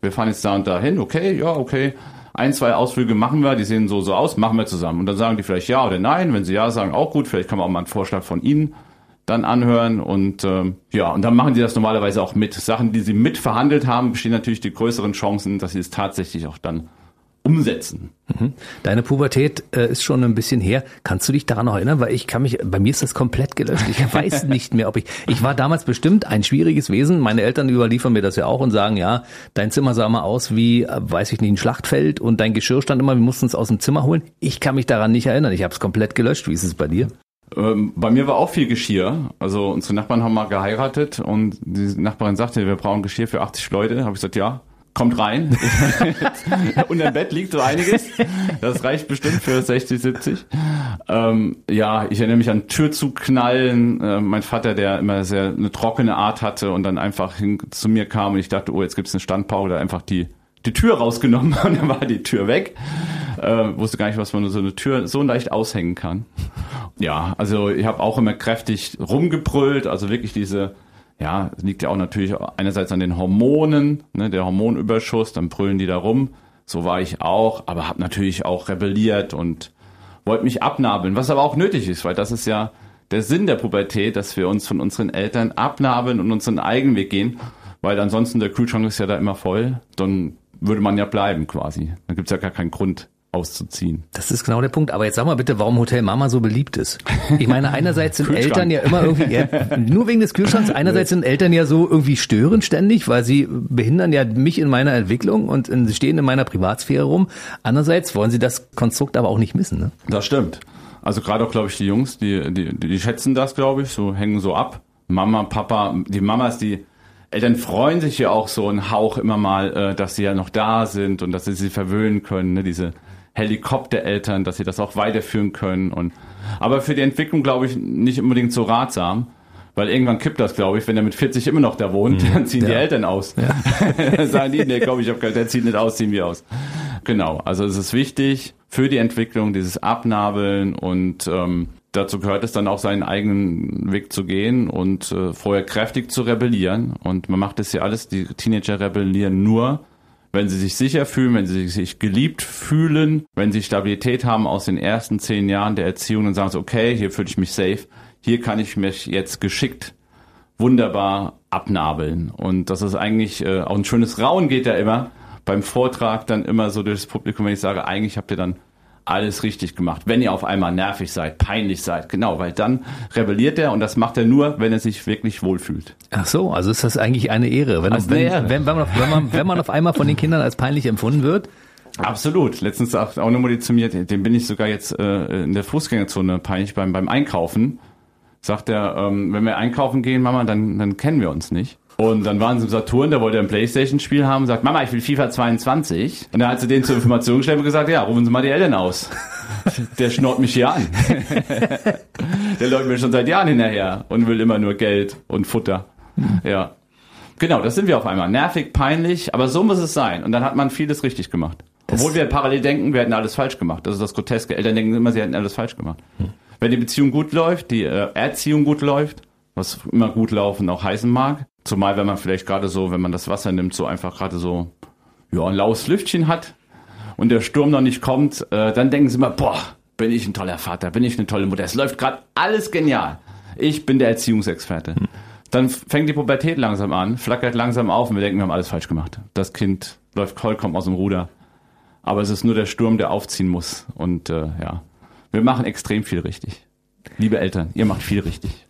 wir fahren jetzt da und da hin, okay, ja, okay. Ein, zwei Ausflüge machen wir, die sehen so, so aus, machen wir zusammen. Und dann sagen die vielleicht ja oder nein. Wenn sie ja sagen, auch gut, vielleicht kann man auch mal einen Vorschlag von ihnen dann anhören und ähm, ja, und dann machen die das normalerweise auch mit. Sachen, die sie mitverhandelt haben, bestehen natürlich die größeren Chancen, dass sie es tatsächlich auch dann umsetzen. Mhm. Deine Pubertät äh, ist schon ein bisschen her. Kannst du dich daran noch erinnern? Weil ich kann mich, bei mir ist das komplett gelöscht. Ich (laughs) weiß nicht mehr, ob ich, ich war damals bestimmt ein schwieriges Wesen. Meine Eltern überliefern mir das ja auch und sagen, ja, dein Zimmer sah mal aus wie, äh, weiß ich nicht, ein Schlachtfeld und dein Geschirr stand immer, wir mussten es aus dem Zimmer holen. Ich kann mich daran nicht erinnern. Ich habe es komplett gelöscht. Wie ist es bei dir? Ähm, bei mir war auch viel Geschirr. Also unsere Nachbarn haben mal geheiratet und die Nachbarin sagte, wir brauchen Geschirr für 80 Leute. Habe ich gesagt, ja, kommt rein. (laughs) Unter dem Bett liegt so einiges. Das reicht bestimmt für 60, 70. Ähm, ja, ich erinnere mich an Tür zu knallen. Äh, mein Vater, der immer sehr eine trockene Art hatte und dann einfach hin zu mir kam und ich dachte, oh, jetzt gibt's eine Standpauke, da einfach die die Tür rausgenommen und dann war die Tür weg. Äh, wusste gar nicht, was man so eine Tür so leicht aushängen kann. Ja, also ich habe auch immer kräftig rumgebrüllt, also wirklich diese, ja, liegt ja auch natürlich einerseits an den Hormonen, ne, der Hormonüberschuss, dann brüllen die da rum. So war ich auch, aber habe natürlich auch rebelliert und wollte mich abnabeln, was aber auch nötig ist, weil das ist ja der Sinn der Pubertät, dass wir uns von unseren Eltern abnabeln und unseren eigenen Weg gehen, weil ansonsten der Kühlschrank ist ja da immer voll, dann würde man ja bleiben quasi. Dann gibt's ja gar keinen Grund auszuziehen. Das ist genau der Punkt. Aber jetzt sag mal bitte, warum Hotel Mama so beliebt ist. Ich meine, (laughs) einerseits sind Eltern ja immer irgendwie, ja, nur wegen des Kühlschranks, (laughs) einerseits sind Eltern ja so irgendwie störend ständig, weil sie behindern ja mich in meiner Entwicklung und sie stehen in meiner Privatsphäre rum. Andererseits wollen sie das Konstrukt aber auch nicht missen. Ne? Das stimmt. Also gerade auch, glaube ich, die Jungs, die, die, die schätzen das, glaube ich, so hängen so ab. Mama, Papa, die Mamas, die Eltern freuen sich ja auch so einen Hauch immer mal, äh, dass sie ja noch da sind und dass sie sie verwöhnen können, ne? diese Helikoptereltern, dass sie das auch weiterführen können. Und aber für die Entwicklung glaube ich nicht unbedingt so ratsam. Weil irgendwann kippt das, glaube ich, wenn er mit 40 immer noch da wohnt, mhm. dann ziehen ja. die Eltern aus. Ja. (laughs) dann sagen die, nee, komm, ich habe keinen, der zieht nicht aus, ziehen wir aus. Genau, also es ist wichtig für die Entwicklung, dieses Abnabeln und ähm, dazu gehört es dann auch seinen eigenen Weg zu gehen und äh, vorher kräftig zu rebellieren. Und man macht das ja alles, die Teenager rebellieren nur, wenn sie sich sicher fühlen, wenn sie sich geliebt fühlen, wenn sie Stabilität haben aus den ersten zehn Jahren der Erziehung und sagen so, okay, hier fühle ich mich safe, hier kann ich mich jetzt geschickt wunderbar abnabeln. Und das ist eigentlich äh, auch ein schönes Rauen geht ja immer beim Vortrag dann immer so durchs Publikum, wenn ich sage, eigentlich habt ihr dann alles richtig gemacht. Wenn ihr auf einmal nervig seid, peinlich seid, genau, weil dann rebelliert er und das macht er nur, wenn er sich wirklich wohlfühlt. Ach so, also ist das eigentlich eine Ehre, wenn, also wenn, Ehre. wenn, wenn, man, wenn, man, wenn man auf einmal von den Kindern als peinlich empfunden wird. Absolut. Letztens sagt auch eine Mutti zu mir, dem bin ich sogar jetzt äh, in der Fußgängerzone peinlich beim, beim Einkaufen. Sagt er, ähm, wenn wir einkaufen gehen, Mama, dann, dann kennen wir uns nicht. Und dann waren sie im Saturn, da wollte er ein Playstation-Spiel haben, sagt, Mama, ich will FIFA 22. Und dann hat sie den zur Information gestellt und gesagt, ja, rufen Sie mal die Eltern aus. (laughs) Der schnort mich hier an. (laughs) Der läuft mir schon seit Jahren hinterher und will immer nur Geld und Futter. Ja. Genau, das sind wir auf einmal. Nervig, peinlich, aber so muss es sein. Und dann hat man vieles richtig gemacht. Obwohl wir parallel denken, wir hätten alles falsch gemacht. Das ist das Groteske. Eltern denken immer, sie hätten alles falsch gemacht. Hm. Wenn die Beziehung gut läuft, die äh, Erziehung gut läuft, was immer gut laufen auch heißen mag, Zumal, wenn man vielleicht gerade so, wenn man das Wasser nimmt, so einfach gerade so, ja, ein laues Lüftchen hat und der Sturm noch nicht kommt, äh, dann denken sie immer, boah, bin ich ein toller Vater, bin ich eine tolle Mutter. Es läuft gerade alles genial. Ich bin der Erziehungsexperte. Hm. Dann fängt die Pubertät langsam an, flackert langsam auf und wir denken, wir haben alles falsch gemacht. Das Kind läuft vollkommen aus dem Ruder. Aber es ist nur der Sturm, der aufziehen muss. Und äh, ja, wir machen extrem viel richtig. Liebe Eltern, ihr macht viel richtig.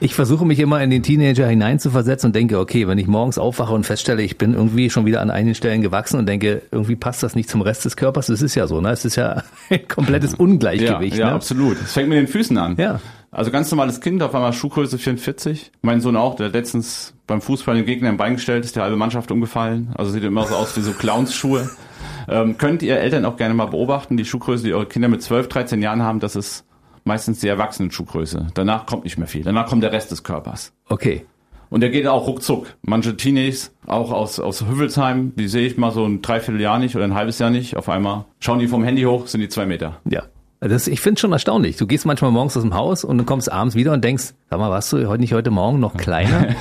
Ich versuche mich immer in den Teenager hineinzuversetzen und denke, okay, wenn ich morgens aufwache und feststelle, ich bin irgendwie schon wieder an einigen Stellen gewachsen und denke, irgendwie passt das nicht zum Rest des Körpers, das ist ja so, ne? Es ist ja (laughs) ein komplettes Ungleichgewicht. Ja, ja ne? absolut. Es fängt mit den Füßen an. Ja. Also ganz normales Kind, auf einmal Schuhgröße 44. Mein Sohn auch, der letztens beim Fußball den Gegner im Bein gestellt, ist der halbe Mannschaft umgefallen. Also sieht immer so aus wie so Clownsschuhe. (laughs) Ähm, könnt ihr Eltern auch gerne mal beobachten, die Schuhgröße, die eure Kinder mit 12, 13 Jahren haben, das ist meistens die Erwachsenen-Schuhgröße. Danach kommt nicht mehr viel. Danach kommt der Rest des Körpers. Okay. Und der geht auch ruckzuck. Manche Teenies, auch aus, aus Hüffelsheim, die sehe ich mal so ein Dreivierteljahr nicht oder ein halbes Jahr nicht. Auf einmal schauen die vom Handy hoch, sind die zwei Meter. Ja. Das, ich finde schon erstaunlich. Du gehst manchmal morgens aus dem Haus und du kommst abends wieder und denkst, sag mal, warst du heute nicht heute Morgen noch kleiner?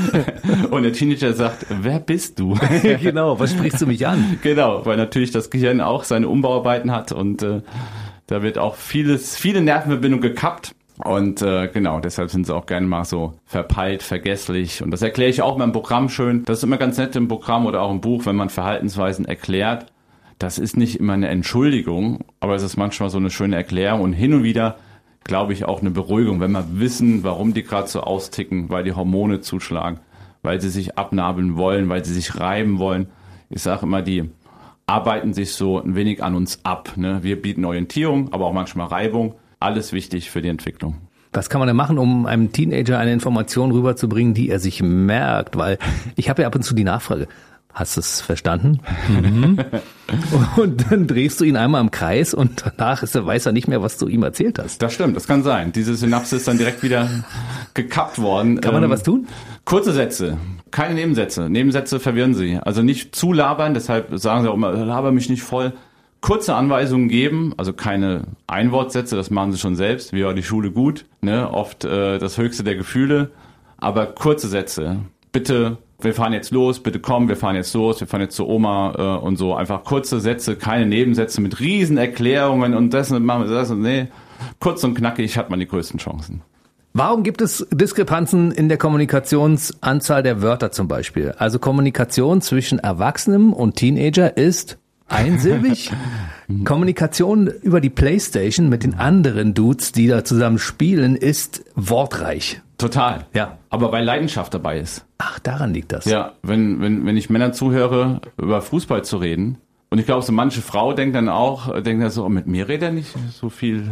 (laughs) und der Teenager sagt, wer bist du? (laughs) genau, was sprichst du mich an? Genau, weil natürlich das Gehirn auch seine Umbauarbeiten hat und äh, da wird auch vieles, viele Nervenverbindungen gekappt. Und äh, genau, deshalb sind sie auch gerne mal so verpeilt, vergesslich. Und das erkläre ich auch in meinem Programm schön. Das ist immer ganz nett im Programm oder auch im Buch, wenn man Verhaltensweisen erklärt das ist nicht immer eine Entschuldigung, aber es ist manchmal so eine schöne Erklärung und hin und wieder glaube ich auch eine Beruhigung, wenn wir wissen, warum die gerade so austicken, weil die Hormone zuschlagen, weil sie sich abnabeln wollen, weil sie sich reiben wollen. Ich sage immer, die arbeiten sich so ein wenig an uns ab. Ne? Wir bieten Orientierung, aber auch manchmal Reibung. Alles wichtig für die Entwicklung. Was kann man denn machen, um einem Teenager eine Information rüberzubringen, die er sich merkt? Weil ich habe ja ab und zu die Nachfrage. Hast du es verstanden? Mhm. (laughs) und dann drehst du ihn einmal im Kreis und danach ist er, weiß er nicht mehr, was du ihm erzählt hast. Das stimmt, das kann sein. Diese Synapse ist dann direkt wieder gekappt worden. Kann man da ähm, was tun? Kurze Sätze, keine Nebensätze. Nebensätze verwirren sie. Also nicht zu labern, deshalb sagen sie auch immer, laber mich nicht voll. Kurze Anweisungen geben, also keine Einwortsätze, das machen sie schon selbst. Wie war die Schule gut? Ne? Oft äh, das höchste der Gefühle. Aber kurze Sätze. Bitte wir fahren jetzt los, bitte komm, wir fahren jetzt los, wir fahren jetzt zur Oma äh, und so. Einfach kurze Sätze, keine Nebensätze mit riesen Erklärungen und das und machen wir das und nee. Kurz und knackig hat man die größten Chancen. Warum gibt es Diskrepanzen in der Kommunikationsanzahl der Wörter zum Beispiel? Also Kommunikation zwischen Erwachsenem und Teenager ist einsilbig. (laughs) Kommunikation über die Playstation mit den anderen Dudes, die da zusammen spielen, ist wortreich. Total. Ja. Aber weil Leidenschaft dabei ist. Ach, daran liegt das. Ja, wenn, wenn, wenn ich Männern zuhöre, über Fußball zu reden, und ich glaube, so manche Frau denkt dann auch, denkt dann so, oh, mit mir redet er nicht so viel.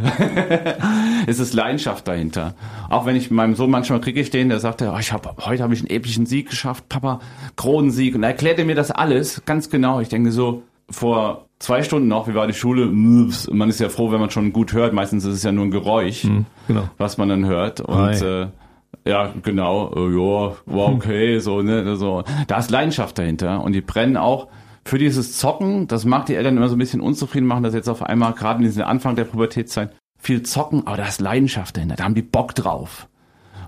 (laughs) es ist Leidenschaft dahinter. Auch wenn ich meinem Sohn manchmal kriege stehen, der sagt, oh, ich hab, heute habe ich einen epischen Sieg geschafft, Papa, Kronensieg. Und er erklärt mir das alles ganz genau. Ich denke so, vor zwei Stunden noch, wie war die Schule? Man ist ja froh, wenn man schon gut hört. Meistens ist es ja nur ein Geräusch, mhm, genau. was man dann hört. Und äh, ja, genau, äh, ja, war (laughs) okay, so, ne, so. Da ist Leidenschaft dahinter und die brennen auch für dieses Zocken, das mag die Eltern immer so ein bisschen unzufrieden machen, dass jetzt auf einmal, gerade in diesem Anfang der Pubertätzeit, viel zocken, aber da ist Leidenschaft dahinter, da haben die Bock drauf.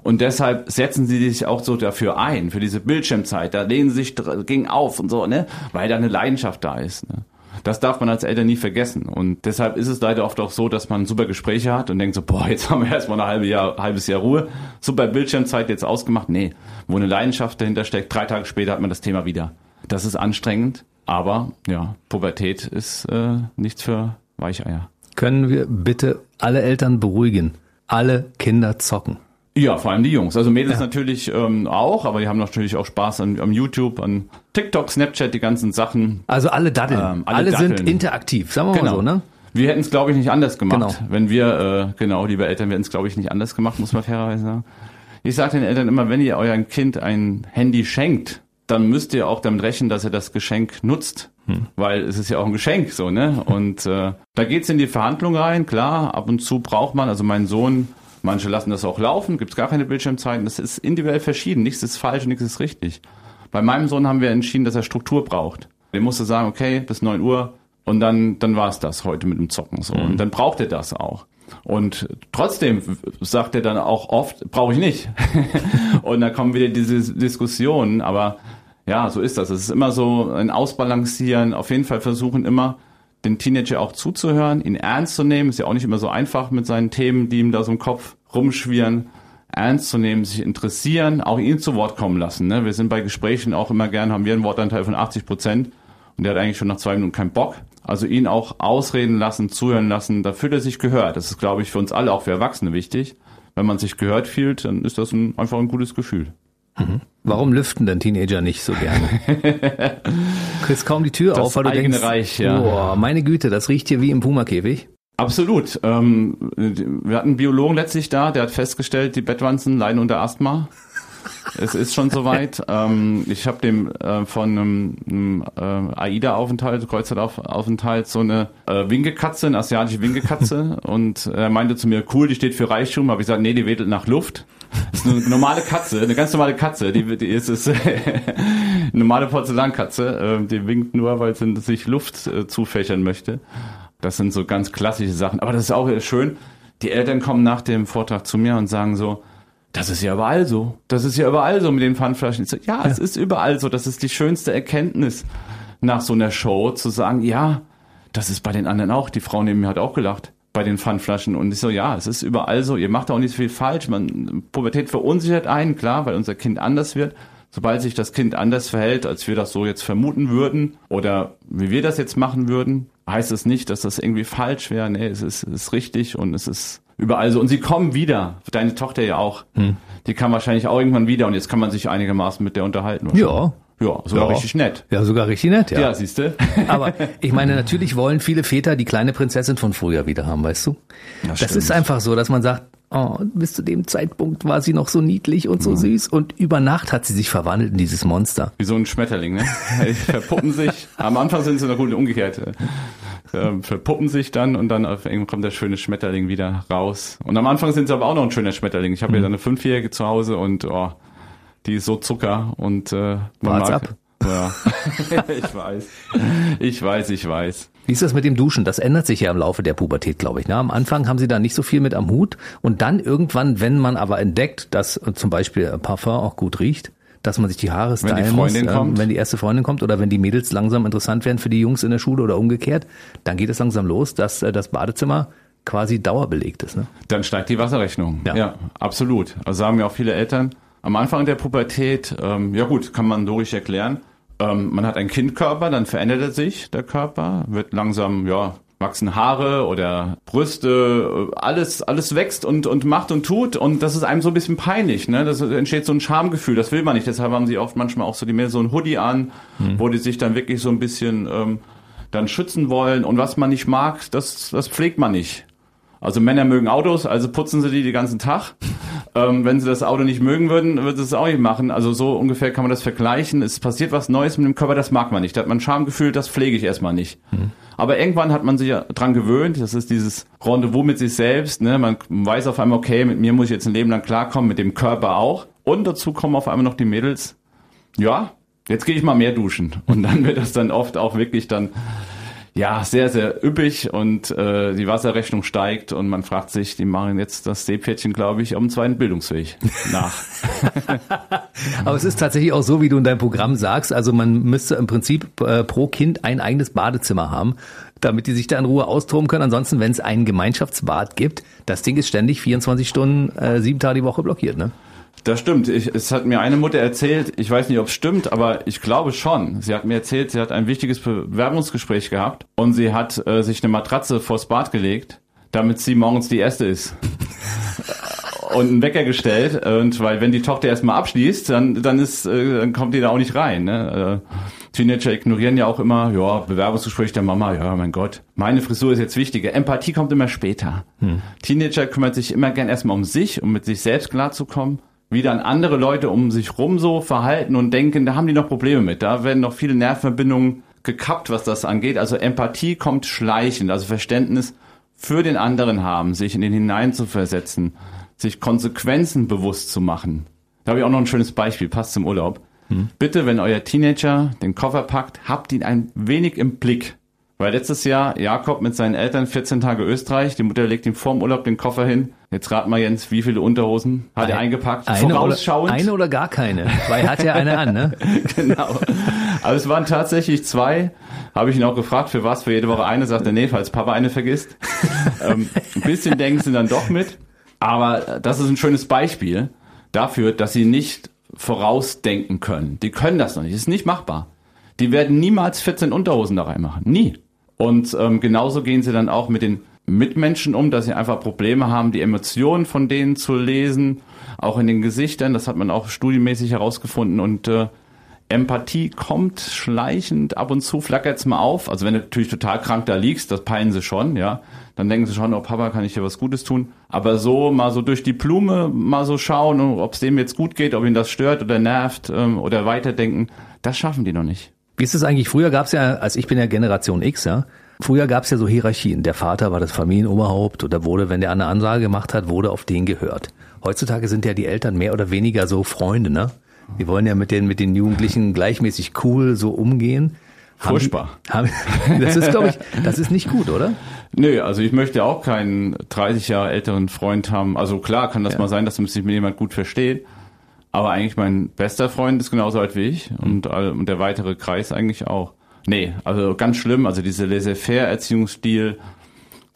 Und deshalb setzen sie sich auch so dafür ein, für diese Bildschirmzeit, da lehnen sie sich gegen auf und so, ne, weil da eine Leidenschaft da ist, ne. Das darf man als Eltern nie vergessen. Und deshalb ist es leider oft auch so, dass man super Gespräche hat und denkt so, boah, jetzt haben wir erstmal ein halbe Jahr, halbes Jahr Ruhe. Super Bildschirmzeit jetzt ausgemacht. Nee, wo eine Leidenschaft dahinter steckt, drei Tage später hat man das Thema wieder. Das ist anstrengend, aber ja, Pubertät ist äh, nichts für Weicheier. Können wir bitte alle Eltern beruhigen? Alle Kinder zocken. Ja, vor allem die Jungs. Also Mädels ja. natürlich ähm, auch, aber die haben natürlich auch Spaß an, am YouTube, an TikTok, Snapchat, die ganzen Sachen. Also alle Datteln. Ähm, alle, alle Datteln. sind interaktiv, sagen wir genau. mal so, ne? Wir hätten es, glaube ich, nicht anders gemacht. Genau. Wenn wir, äh, genau, liebe Eltern, wir hätten es, glaube ich, nicht anders gemacht, muss man fairerweise sagen. Ich sage den Eltern immer, wenn ihr eurem Kind ein Handy schenkt, dann müsst ihr auch damit rechnen, dass er das Geschenk nutzt. Hm. Weil es ist ja auch ein Geschenk, so, ne? Und äh, da geht's in die Verhandlung rein, klar, ab und zu braucht man, also mein Sohn Manche lassen das auch laufen, gibt es gar keine Bildschirmzeiten. Das ist individuell verschieden. Nichts ist falsch und nichts ist richtig. Bei meinem Sohn haben wir entschieden, dass er Struktur braucht. Er musste sagen, okay, bis neun Uhr und dann, dann war es das heute mit dem Zocken so. Mhm. Und dann braucht er das auch. Und trotzdem sagt er dann auch oft, brauche ich nicht. (laughs) und da kommen wieder diese Diskussionen, aber ja, so ist das. Es ist immer so ein Ausbalancieren, auf jeden Fall versuchen immer den Teenager auch zuzuhören, ihn ernst zu nehmen. Ist ja auch nicht immer so einfach mit seinen Themen, die ihm da so im Kopf rumschwirren. Ernst zu nehmen, sich interessieren, auch ihn zu Wort kommen lassen. Ne? Wir sind bei Gesprächen auch immer gern, haben wir einen Wortanteil von 80 Prozent und der hat eigentlich schon nach zwei Minuten keinen Bock. Also ihn auch ausreden lassen, zuhören lassen, da fühlt er sich gehört. Das ist, glaube ich, für uns alle, auch für Erwachsene wichtig. Wenn man sich gehört fühlt, dann ist das ein, einfach ein gutes Gefühl. Mhm. Warum lüften denn Teenager nicht so gerne? (laughs) Kriegst kaum die Tür Das auf, weil du denkst, Reich, ja. boah, meine Güte, das riecht hier wie im Pumakäfig. Absolut. Ähm, wir hatten einen Biologen letztlich da, der hat festgestellt, die Bettwanzen leiden unter Asthma. es ist schon soweit. (laughs) Ähm, ich habe dem äh, von einem, einem äh, AIDA-Aufenthalt, Kreuzfahrtaufenthalt, so eine äh, Winkekatze, eine asiatische Winkekatze. (laughs) und er meinte zu mir, cool, die steht für Reichtum. Habe ich gesagt, nee, die wedelt nach Luft. Das ist eine normale Katze, eine ganz normale Katze. Die, die ist, ist eine (laughs) normale Porzellankatze. Äh, die winkt nur, weil sie sich Luft äh, zufächern möchte. Das sind so ganz klassische Sachen. Aber das ist auch schön. Die Eltern kommen nach dem Vortrag zu mir und sagen so, das ist ja überall so. Das ist ja überall so mit den Pfandflaschen. Ich so, ja, es ist überall so. Das ist die schönste Erkenntnis nach so einer Show, zu sagen, ja, das ist bei den anderen auch. Die Frau neben mir hat auch gelacht bei den Pfandflaschen. Und ich so, ja, es ist überall so. Ihr macht auch nicht so viel falsch. Man, Pubertät verunsichert einen, klar, weil unser Kind anders wird. Sobald sich das Kind anders verhält, als wir das so jetzt vermuten würden oder wie wir das jetzt machen würden, heißt es nicht, dass das irgendwie falsch wäre. Nee, es ist, es ist richtig und es ist überall so. Und sie kommen wieder. Deine Tochter ja auch. Hm. Die kam wahrscheinlich auch irgendwann wieder und jetzt kann man sich einigermaßen mit der unterhalten. Ja. Ja, sogar Ja. richtig nett. Ja, sogar richtig nett, ja. Ja, siehst du? (laughs) Aber ich meine, natürlich wollen viele Väter die kleine Prinzessin von früher wieder haben, weißt du? Das, stimmt. ist einfach so, dass man sagt, oh, bis zu dem Zeitpunkt war sie noch so niedlich und so süß und über Nacht hat sie sich verwandelt in dieses Monster. Wie so ein Schmetterling, ne? Die verpuppen sich. Am Anfang sind sie noch gut umgekehrt. Äh, verpuppen sich dann und dann irgendwann kommt der schöne Schmetterling wieder raus. Und am Anfang sind sie aber auch noch ein schöner Schmetterling. Ich habe ja dann eine Fünfjährige zu Hause und oh, die ist so Zucker und äh, man Wart's mag. ab. Ja, (laughs) ich weiß. Ich weiß, ich weiß. Wie ist das mit dem Duschen? Das ändert sich ja im Laufe der Pubertät, glaube ich. Ne? Am Anfang haben sie da nicht so viel mit am Hut und dann irgendwann, wenn man aber entdeckt, dass äh, zum Beispiel Parfum auch gut riecht, dass man sich die Haare stylen die Freundin muss, kommt. wenn die erste Freundin kommt oder wenn die Mädels langsam interessant werden für die Jungs in der Schule oder umgekehrt, dann geht es langsam los, dass äh, das Badezimmer quasi dauerbelegt ist. Ne? Dann steigt die Wasserrechnung. Ja. Ja, absolut. Also sagen mir auch viele Eltern. Am Anfang der Pubertät, ähm, ja gut, kann man logisch erklären. Ähm, man hat einen Kindkörper, dann verändert er sich, der Körper, wird langsam, ja, wachsen Haare oder Brüste, äh, alles, alles wächst und, und macht und tut und das ist einem so ein bisschen peinlich, ne? Das entsteht so ein Schamgefühl, das will man nicht. Deshalb haben sie oft manchmal auch so die mehr so ein Hoodie an, wo die sich dann wirklich so ein bisschen ähm, dann schützen wollen und was man nicht mag, das, das pflegt man nicht. Also Männer mögen Autos, also putzen sie die den ganzen Tag. Ähm, wenn sie das Auto nicht mögen würden, würden sie es auch nicht machen. Also so ungefähr kann man das vergleichen. Es passiert was Neues mit dem Körper, das mag man nicht. Da hat man ein Schamgefühl, das pflege ich erstmal nicht. Aber irgendwann hat man sich ja dran gewöhnt. Das ist dieses Rendezvous mit sich selbst. Ne? Man weiß auf einmal, okay, mit mir muss ich jetzt ein Leben lang klarkommen, mit dem Körper auch. Und dazu kommen auf einmal noch die Mädels. Ja, jetzt gehe ich mal mehr duschen. Und dann wird das dann oft auch wirklich dann ja, sehr, sehr üppig und äh, die Wasserrechnung steigt und man fragt sich, die machen jetzt das Seepferdchen, glaube ich, auf dem zweiten Bildungsweg nach. (laughs) Aber es ist tatsächlich auch so, wie du in deinem Programm sagst. Also man müsste im Prinzip äh, pro Kind ein eigenes Badezimmer haben, damit die sich da in Ruhe austoben können. Ansonsten, wenn es ein Gemeinschaftsbad gibt, das Ding ist ständig 24 Stunden, äh, sieben Tage die Woche blockiert, ne? Das stimmt. Ich, es hat mir eine Mutter erzählt, ich weiß nicht, ob es stimmt, aber ich glaube schon. Sie hat mir erzählt, sie hat ein wichtiges Bewerbungsgespräch gehabt und sie hat äh, sich eine Matratze vors Bad gelegt, damit sie morgens die erste ist. (laughs) und einen Wecker gestellt und weil wenn die Tochter erstmal abschließt, dann dann ist äh, dann kommt die da auch nicht rein. Ne? Äh, Teenager ignorieren ja auch immer, ja Bewerbungsgespräch der Mama, ja mein Gott, meine Frisur ist jetzt wichtiger. Empathie kommt immer später. Teenager kümmert sich immer gern erstmal um sich, um mit sich selbst klarzukommen. Wie dann andere Leute um sich rum so verhalten und denken, da haben die noch Probleme mit. Da werden noch viele Nervverbindungen gekappt, was das angeht. Also Empathie kommt schleichend, also Verständnis für den anderen haben, sich in den hinein zu versetzen, sich Konsequenzen bewusst zu machen. Da habe ich auch noch ein schönes Beispiel, passt zum Urlaub. Bitte, wenn euer Teenager den Koffer packt, habt ihn ein wenig im Blick. Weil letztes Jahr Jakob mit seinen Eltern 14 Tage Österreich, die Mutter legt ihm vorm Urlaub den Koffer hin. Jetzt rat mal Jens, wie viele Unterhosen hat er eingepackt? Eine oder, eine oder gar keine, weil er hat ja eine an, ne? (laughs) genau. Aber es waren tatsächlich zwei. Habe ich ihn auch gefragt, für was, für jede Woche eine, sagt er, nee, falls Papa eine vergisst. (laughs) ähm, ein bisschen denken sie dann doch mit. Aber das ist ein schönes Beispiel dafür, dass sie nicht vorausdenken können. Die können das noch nicht. Das ist nicht machbar. Die werden niemals 14 Unterhosen da reinmachen. Nie. Und ähm, genauso gehen sie dann auch mit den Mitmenschen um, dass sie einfach Probleme haben, die Emotionen von denen zu lesen, auch in den Gesichtern. Das hat man auch studienmäßig herausgefunden. Und äh, Empathie kommt schleichend ab und zu, flackert's mal auf. Also wenn du natürlich total krank da liegst, das peilen sie schon, ja. Dann denken sie schon, oh Papa, kann ich dir was Gutes tun? Aber so mal so durch die Blume mal so schauen, ob es dem jetzt gut geht, ob ihn das stört oder nervt ähm, oder weiterdenken, das schaffen die noch nicht. Wie ist es eigentlich? Früher gab es ja, als ich bin ja Generation X, ja. Früher gab es ja so Hierarchien. Der Vater war das Familienoberhaupt oder wurde, wenn der eine Ansage gemacht hat, wurde auf den gehört. Heutzutage sind ja die Eltern mehr oder weniger so Freunde, ne? Die wollen ja mit den, mit den Jugendlichen gleichmäßig cool so umgehen. Furchtbar. Haben, haben, das ist, glaube ich, das ist nicht gut, oder? Nö, also ich möchte auch keinen 30 Jahre älteren Freund haben. Also klar kann das ja. mal sein, dass man sich mit jemand gut versteht. Aber eigentlich mein bester Freund ist genauso alt wie ich und, und der weitere Kreis eigentlich auch. Nee, also ganz schlimm. Also dieser laissez-faire-Erziehungsstil,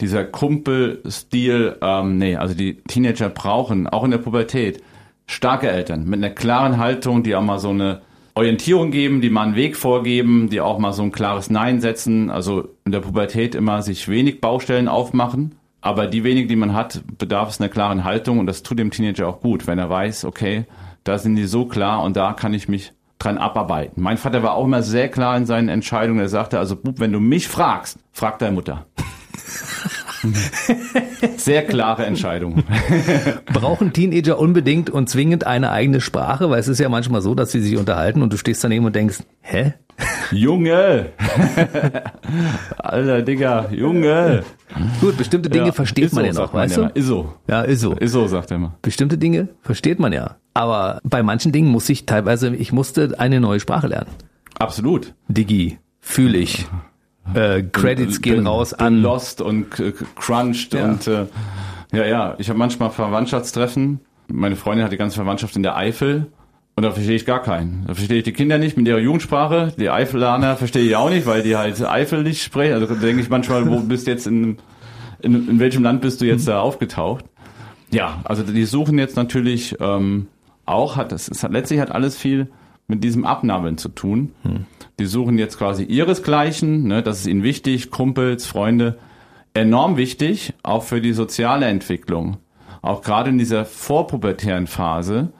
dieser Kumpelstil, ähm, nee, also die Teenager brauchen, auch in der Pubertät, starke Eltern mit einer klaren Haltung, die auch mal so eine Orientierung geben, die mal einen Weg vorgeben, die auch mal so ein klares Nein setzen. Also in der Pubertät immer sich wenig Baustellen aufmachen. Aber die wenigen, die man hat, bedarf es einer klaren Haltung und das tut dem Teenager auch gut, wenn er weiß, okay, da sind die so klar und da kann ich mich dran abarbeiten. Mein Vater war auch immer sehr klar in seinen Entscheidungen. Er sagte, also Bub, wenn du mich fragst, frag deine Mutter. (laughs) Sehr klare Entscheidung. (laughs) Brauchen Teenager unbedingt und zwingend eine eigene Sprache? Weil es ist ja manchmal so, dass sie sich unterhalten und du stehst daneben und denkst, hä? Junge! (laughs) Alter Digga, Junge! Gut, bestimmte Dinge ja, versteht man ja noch, weißt du? Iso. Ja, Iso. Iso, sagt er immer. Bestimmte Dinge versteht man ja. Aber bei manchen Dingen muss ich teilweise, ich musste eine neue Sprache lernen. Absolut. Digi, fühle ich. Äh, Credits gehen bin, raus bin an. Lost und äh, crunched Ja. und äh, ja, ja. Ich habe manchmal Verwandtschaftstreffen. Meine Freundin hat die ganze Verwandtschaft in der Eifel. Und da verstehe ich gar keinen. Da verstehe ich die Kinder nicht mit ihrer Jugendsprache. Die Eifelaner verstehe ich auch nicht, weil die halt eifelig sprechen. Also da denke ich manchmal, wo bist jetzt in, in, in welchem Land bist du jetzt da aufgetaucht? Ja, also die suchen jetzt natürlich ähm, auch, hat das es hat letztlich hat alles viel mit diesem Abnabeln zu tun. Die suchen jetzt quasi ihresgleichen, ne, das ist ihnen wichtig, Kumpels, Freunde, enorm wichtig, auch für die soziale Entwicklung. Auch gerade in dieser vorpubertären Phase,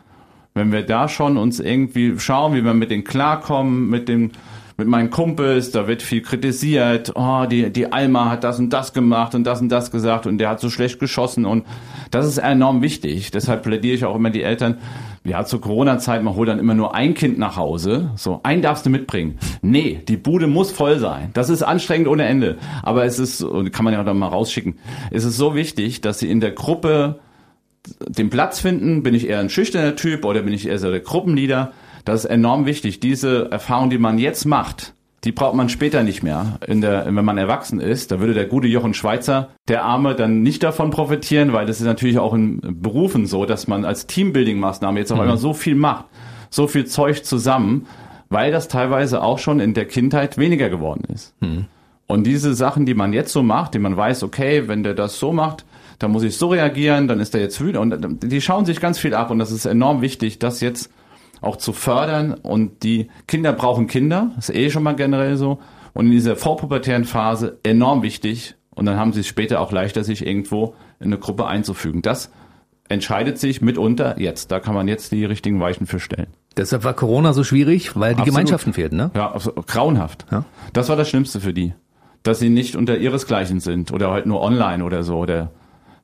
wenn wir da schon uns irgendwie schauen, wie wir mit denen klarkommen, mit dem mit meinen Kumpels, da wird viel kritisiert, oh, die, die Alma hat das und das gemacht und das und das gesagt und der hat so schlecht geschossen und das ist enorm wichtig. Deshalb plädiere ich auch immer die Eltern, ja, zur Corona-Zeit, man holt dann immer nur ein Kind nach Hause. So, einen darfst du mitbringen. Nee, die Bude muss voll sein. Das ist anstrengend ohne Ende. Aber es ist, und kann man ja auch dann mal rausschicken, es ist so wichtig, dass sie in der Gruppe den Platz finden. Bin ich eher ein schüchterner Typ oder bin ich eher so der Gruppenleader? Das ist enorm wichtig. Diese Erfahrung, die man jetzt macht, die braucht man später nicht mehr, in der, wenn man erwachsen ist. Da würde der gute Jochen Schweizer, der Arme, dann nicht davon profitieren, weil das ist natürlich auch in Berufen so, dass man als Teambuilding-Maßnahme jetzt auf einmal so viel macht, so viel Zeug zusammen, weil das teilweise auch schon in der Kindheit weniger geworden ist. Und diese Sachen, die man jetzt so macht, die man weiß, okay, wenn der das so macht, dann muss ich so reagieren, dann ist er jetzt wütend. Und die schauen sich ganz viel ab und das ist enorm wichtig, das jetzt auch zu fördern. Und die Kinder brauchen Kinder, das ist eh schon mal generell so. Und in dieser vorpubertären Phase enorm wichtig. Und dann haben sie es später auch leichter, sich irgendwo in eine Gruppe einzufügen. Das entscheidet sich mitunter jetzt. Da kann man jetzt die richtigen Weichen für stellen. Deshalb war Corona so schwierig, weil die Absolut. Gemeinschaften fehlten, ne? Ja, also grauenhaft. Ja. Das war das Schlimmste für die. Dass sie nicht unter ihresgleichen sind oder halt nur online oder so oder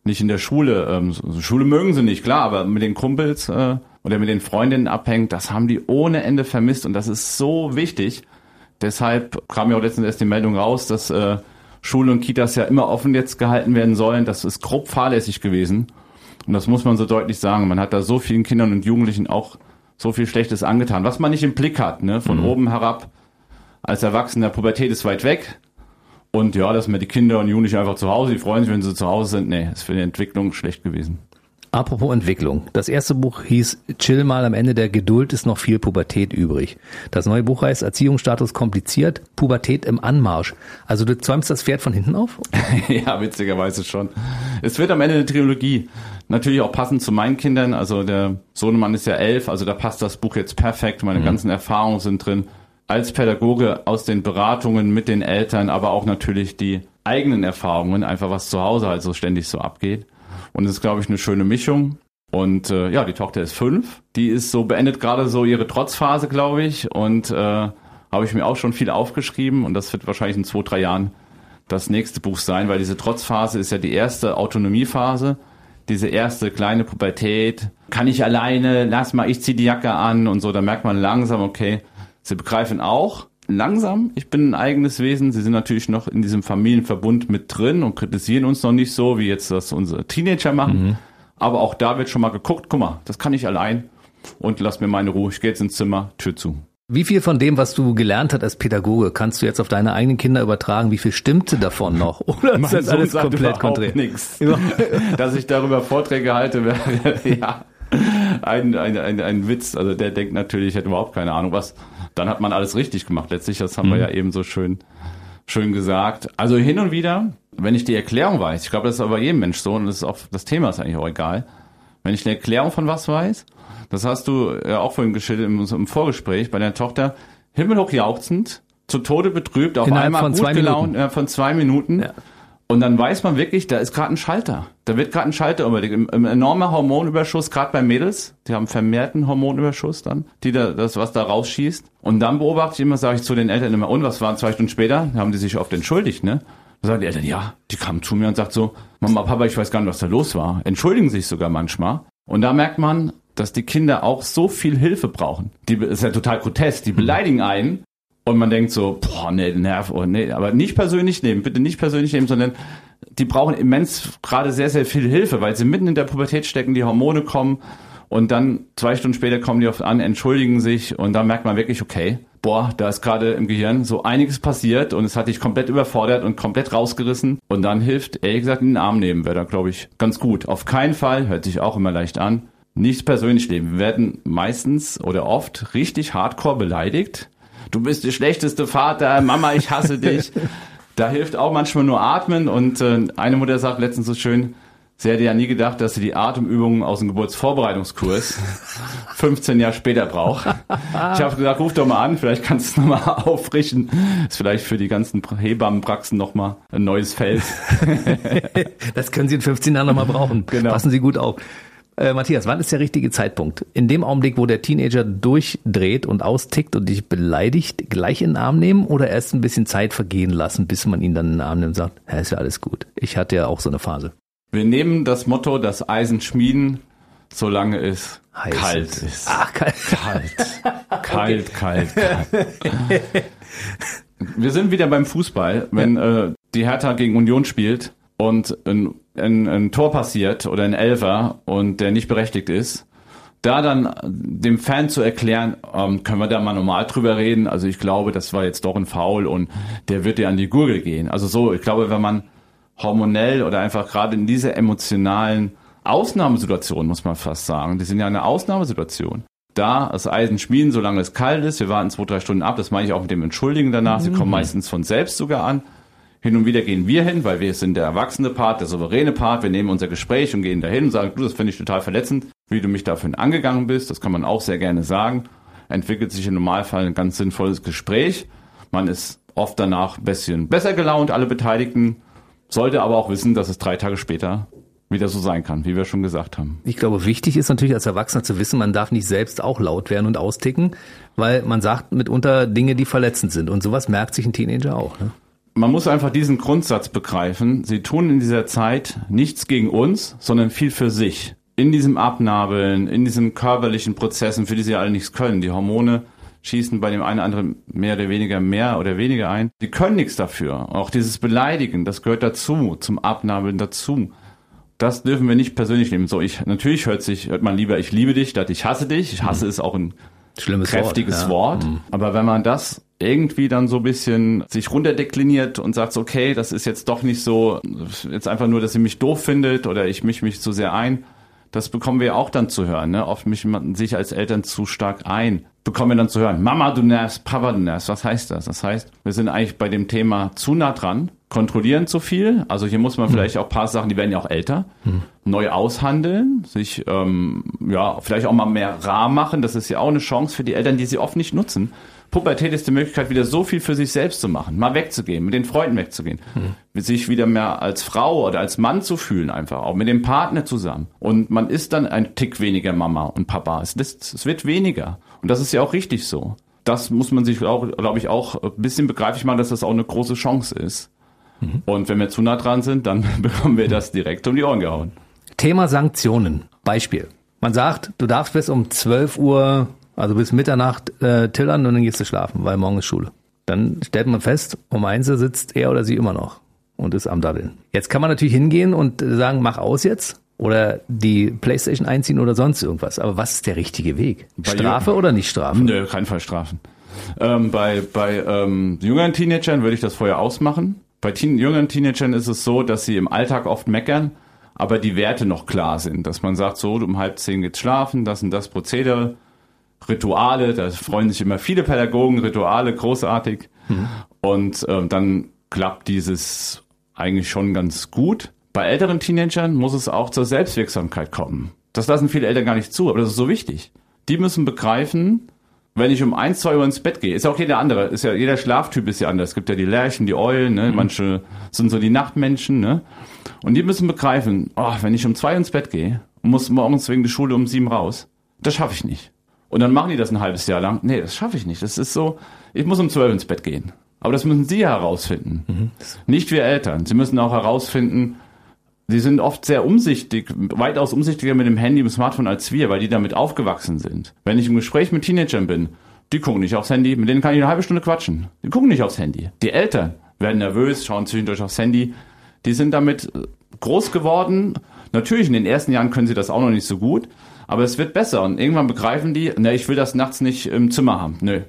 nicht in der Schule. Ähm, Schule mögen sie nicht, klar, aber mit den Kumpels äh, oder mit den Freundinnen abhängt, das haben die ohne Ende vermisst und das ist so wichtig. Deshalb kam ja auch letztens erst die Meldung raus, dass äh, Schulen und Kitas ja immer offen jetzt gehalten werden sollen. Das ist grob fahrlässig gewesen. Und das muss man so deutlich sagen. Man hat da so vielen Kindern und Jugendlichen auch so viel Schlechtes angetan, was man nicht im Blick hat, ne? Von oben herab. Als Erwachsener, Pubertät ist weit weg. Und ja, dass mir die Kinder und Jugendlichen einfach zu Hause, die freuen sich, wenn sie zu Hause sind. Nee, ist für die Entwicklung schlecht gewesen. Apropos Entwicklung. Das erste Buch hieß Chill mal am Ende der Geduld ist noch viel Pubertät übrig. Das neue Buch heißt Erziehungsstatus kompliziert, Pubertät im Anmarsch. Also du zäumst das Pferd von hinten auf? (laughs) ja, witzigerweise schon. Es wird am Ende eine Trilogie. Natürlich auch passend zu meinen Kindern. Also der Sohnemann ist ja elf, also da passt das Buch jetzt perfekt. Meine mhm. ganzen Erfahrungen sind drin. Als Pädagoge aus den Beratungen mit den Eltern, aber auch natürlich die eigenen Erfahrungen, einfach was zu Hause halt so ständig so abgeht. Und es ist, glaube ich, eine schöne Mischung. Und äh, ja, die Tochter ist fünf. Die ist so, beendet gerade so ihre Trotzphase, glaube ich. Und äh, habe ich mir auch schon viel aufgeschrieben. Und das wird wahrscheinlich in zwei, drei Jahren das nächste Buch sein, weil diese Trotzphase ist ja die erste Autonomiephase. Diese erste kleine Pubertät. Kann ich alleine, lass mal, ich zieh die Jacke an und so. Da merkt man langsam, okay, sie begreifen auch, langsam. Ich bin ein eigenes Wesen. Sie sind natürlich noch in diesem Familienverbund mit drin und kritisieren uns noch nicht so, wie jetzt das unsere Teenager machen. Mhm. Aber auch da wird schon mal geguckt, guck mal, das kann ich allein und lass mir meine Ruhe. Ich gehe jetzt ins Zimmer, Tür zu. Wie viel von dem, was du gelernt hast als Pädagoge, kannst du jetzt auf deine eigenen Kinder übertragen? Wie viel stimmte davon noch? (laughs) Oder ist das alles komplett konträr? Nichts. (laughs) (laughs) Dass ich darüber Vorträge halte, wäre ja ein, ein, ein, ein Witz. Also der denkt natürlich, ich hätte überhaupt keine Ahnung was dann hat man alles richtig gemacht. Letztlich, das haben mhm. wir ja eben so schön, schön gesagt. Also hin und wieder, wenn ich die Erklärung weiß, ich glaube, das ist aber jedem Mensch so und das ist auch, das Thema ist eigentlich auch egal. Wenn ich eine Erklärung von was weiß, das hast du ja auch vorhin geschildert im, im Vorgespräch bei deiner Tochter, himmelhoch jauchzend, zu Tode betrübt, auf Innerhalb einmal von gut gelaunt, äh, von zwei Minuten. Ja. Und dann weiß man wirklich, da ist gerade ein Schalter. Da wird gerade ein Schalter überlegt. Ein, enormer Hormonüberschuss, gerade bei Mädels. Die haben vermehrten Hormonüberschuss dann, die da, das, was da rausschießt. Und dann beobachte ich immer, sage ich zu den Eltern immer, und was waren zwei Stunden später? Haben die sich oft entschuldigt, ne? Da sagen die Eltern, ja, die kamen zu mir und sagt so, Mama, Papa, ich weiß gar nicht, was da los war. Entschuldigen sich sogar manchmal. Und da merkt man, dass die Kinder auch so viel Hilfe brauchen. Die ist ja total grotesk. Die beleidigen einen und man denkt so, boah, nee, Nerv, oh, nee, aber nicht persönlich nehmen, bitte nicht persönlich nehmen, sondern die brauchen immens gerade sehr, sehr viel Hilfe, weil sie mitten in der Pubertät stecken, die Hormone kommen und dann zwei Stunden später kommen die oft an, entschuldigen sich und dann merkt man wirklich, okay, boah, da ist gerade im Gehirn so einiges passiert und es hat dich komplett überfordert und komplett rausgerissen und dann hilft, ehrlich gesagt, in den Arm nehmen wäre da, glaube ich, ganz gut. Auf keinen Fall, hört sich auch immer leicht an, nichts persönlich nehmen. Wir werden meistens oder oft richtig hardcore beleidigt du bist der schlechteste Vater, Mama, ich hasse dich. (laughs) da hilft auch manchmal nur atmen und äh, eine Mutter sagt letztens so schön, sie hätte ja nie gedacht, dass sie die Atemübungen aus dem Geburtsvorbereitungskurs (laughs) 15 Jahre später braucht. Ich habe gesagt, ruf doch mal an, vielleicht kannst du es nochmal (laughs) auffrischen. Ist vielleicht für die ganzen Hebammenpraxen nochmal ein neues Feld. das können Sie in 15 Jahren nochmal brauchen. Genau. Passen Sie gut auf. Äh, Matthias, wann ist der richtige Zeitpunkt? In dem Augenblick, wo der Teenager durchdreht und austickt und dich beleidigt, gleich in den Arm nehmen oder erst ein bisschen Zeit vergehen lassen, bis man ihn dann in den Arm nimmt und sagt, ja, ist ja alles gut. Ich hatte ja auch so eine Phase. Wir nehmen das Motto, das Eisen schmieden, solange es Heiß kalt ist. ist. Ach, kalt. Kalt. kalt, kalt, kalt. (laughs) Wir sind wieder beim Fußball. Wenn ja. äh, die Hertha gegen Union spielt, und ein, ein, ein Tor passiert oder ein Elfer und der nicht berechtigt ist, da dann dem Fan zu erklären, ähm, können wir da mal normal drüber reden. Also ich glaube, das war jetzt doch ein Foul und der wird dir an die Gurgel gehen. Also so, ich glaube, wenn man hormonell oder einfach gerade in dieser emotionalen Ausnahmesituation, muss man fast sagen, die sind ja eine Ausnahmesituation. Da das Eisen schmieden, solange es kalt ist, wir warten zwei, drei Stunden ab, das meine ich auch mit dem Entschuldigen danach, mhm. sie kommen meistens von selbst sogar an. Hin und wieder gehen wir hin, weil wir sind der erwachsene Part, der souveräne Part. Wir nehmen unser Gespräch und gehen dahin und sagen, du, das finde ich total verletzend, wie du mich dafür angegangen bist. Das kann man auch sehr gerne sagen. Entwickelt sich im Normalfall ein ganz sinnvolles Gespräch. Man ist oft danach ein bisschen besser gelaunt, alle Beteiligten. Sollte aber auch wissen, dass es drei Tage später wieder so sein kann, wie wir schon gesagt haben. Ich glaube, wichtig ist natürlich als Erwachsener zu wissen, man darf nicht selbst auch laut werden und austicken, weil man sagt mitunter Dinge, die verletzend sind. Und sowas merkt sich ein Teenager auch. Ne? Man muss einfach diesen Grundsatz begreifen. Sie tun in dieser Zeit nichts gegen uns, sondern viel für sich. In diesem Abnabeln, in diesen körperlichen Prozessen, für die sie alle nichts können. Die Hormone schießen bei dem einen oder anderen mehr oder weniger mehr oder weniger ein. Die können nichts dafür. Auch dieses Beleidigen, das gehört dazu, zum Abnabeln dazu. Das dürfen wir nicht persönlich nehmen. So, ich, natürlich hört sich, hört man lieber, ich liebe dich, statt ich hasse dich. Ich hasse mhm. ist auch ein Schlimmes kräftiges Wort. Ja. Wort. Mhm. Aber wenn man das irgendwie dann so ein bisschen sich runterdekliniert und sagt, okay, das ist jetzt doch nicht so, jetzt einfach nur, dass sie mich doof findet oder ich mich mich zu sehr ein, Das bekommen wir auch dann zu hören. Ne? Oft mischt man sich als Eltern zu stark ein. Bekommen wir dann zu hören, Mama, du nervst, Papa, du nervst. Was heißt das? Das heißt, wir sind eigentlich bei dem Thema zu nah dran, kontrollieren zu viel. Also hier muss man vielleicht auch paar Sachen, die werden ja auch älter, neu aushandeln, sich ähm, ja vielleicht auch mal mehr rar machen. Das ist ja auch eine Chance für die Eltern, die sie oft nicht nutzen. Pubertät ist die Möglichkeit, wieder so viel für sich selbst zu machen, mal wegzugehen, mit den Freunden wegzugehen, mhm. sich wieder mehr als Frau oder als Mann zu fühlen, einfach auch mit dem Partner zusammen. Und man ist dann ein Tick weniger Mama und Papa. Es, es wird weniger. Und das ist ja auch richtig so. Das muss man sich auch, glaube ich, auch ein bisschen begreiflich machen, dass das auch eine große Chance ist. Mhm. Und wenn wir zu nah dran sind, dann (laughs) bekommen wir das direkt um die Ohren gehauen. Thema Sanktionen. Beispiel. Man sagt, du darfst bis um 12 Uhr also bis Mitternacht äh, tillern und dann gehst du schlafen, weil morgen ist Schule. Dann stellt man fest, um eins sitzt er oder sie immer noch und ist am Daddeln. Jetzt kann man natürlich hingehen und sagen, mach aus jetzt oder die Playstation einziehen oder sonst irgendwas. Aber was ist der richtige Weg? Strafe oder nicht Strafe? Nö, kein Fall Strafen. Ähm, bei bei ähm, jüngeren Teenagern würde ich das vorher ausmachen. Bei teen jüngeren Teenagern ist es so, dass sie im Alltag oft meckern, aber die Werte noch klar sind. Dass man sagt, so, um halb zehn geht's schlafen, das und das Prozedere Rituale, da freuen sich immer viele Pädagogen, Rituale, großartig. Mhm. Und ähm, dann klappt dieses eigentlich schon ganz gut. Bei älteren Teenagern muss es auch zur Selbstwirksamkeit kommen. Das lassen viele Eltern gar nicht zu, aber das ist so wichtig. Die müssen begreifen, wenn ich um eins, zwei Uhr ins Bett gehe, ist ja auch jeder andere, ist ja, jeder Schlaftyp ist ja anders. Es gibt ja die Lerchen, die Eulen, ne? Mhm. manche sind so die Nachtmenschen, ne? Und die müssen begreifen, oh, wenn ich um zwei ins Bett gehe und muss morgens wegen der Schule um sieben raus, das schaffe ich nicht. Und dann machen die das ein halbes Jahr lang. Nee, das schaffe ich nicht. Das ist so, ich muss um zwölf ins Bett gehen. Aber das müssen Sie herausfinden. Mhm. Nicht wir Eltern. Sie müssen auch herausfinden, Sie sind oft sehr umsichtig, weitaus umsichtiger mit dem Handy, dem Smartphone als wir, weil die damit aufgewachsen sind. Wenn ich im Gespräch mit Teenagern bin, die gucken nicht aufs Handy, mit denen kann ich eine halbe Stunde quatschen. Die gucken nicht aufs Handy. Die Eltern werden nervös, schauen zwischendurch aufs Handy. Die sind damit groß geworden. Natürlich, in den ersten Jahren können sie das auch noch nicht so gut, aber es wird besser und irgendwann begreifen die, ne, ich will das nachts nicht im Zimmer haben. Nö.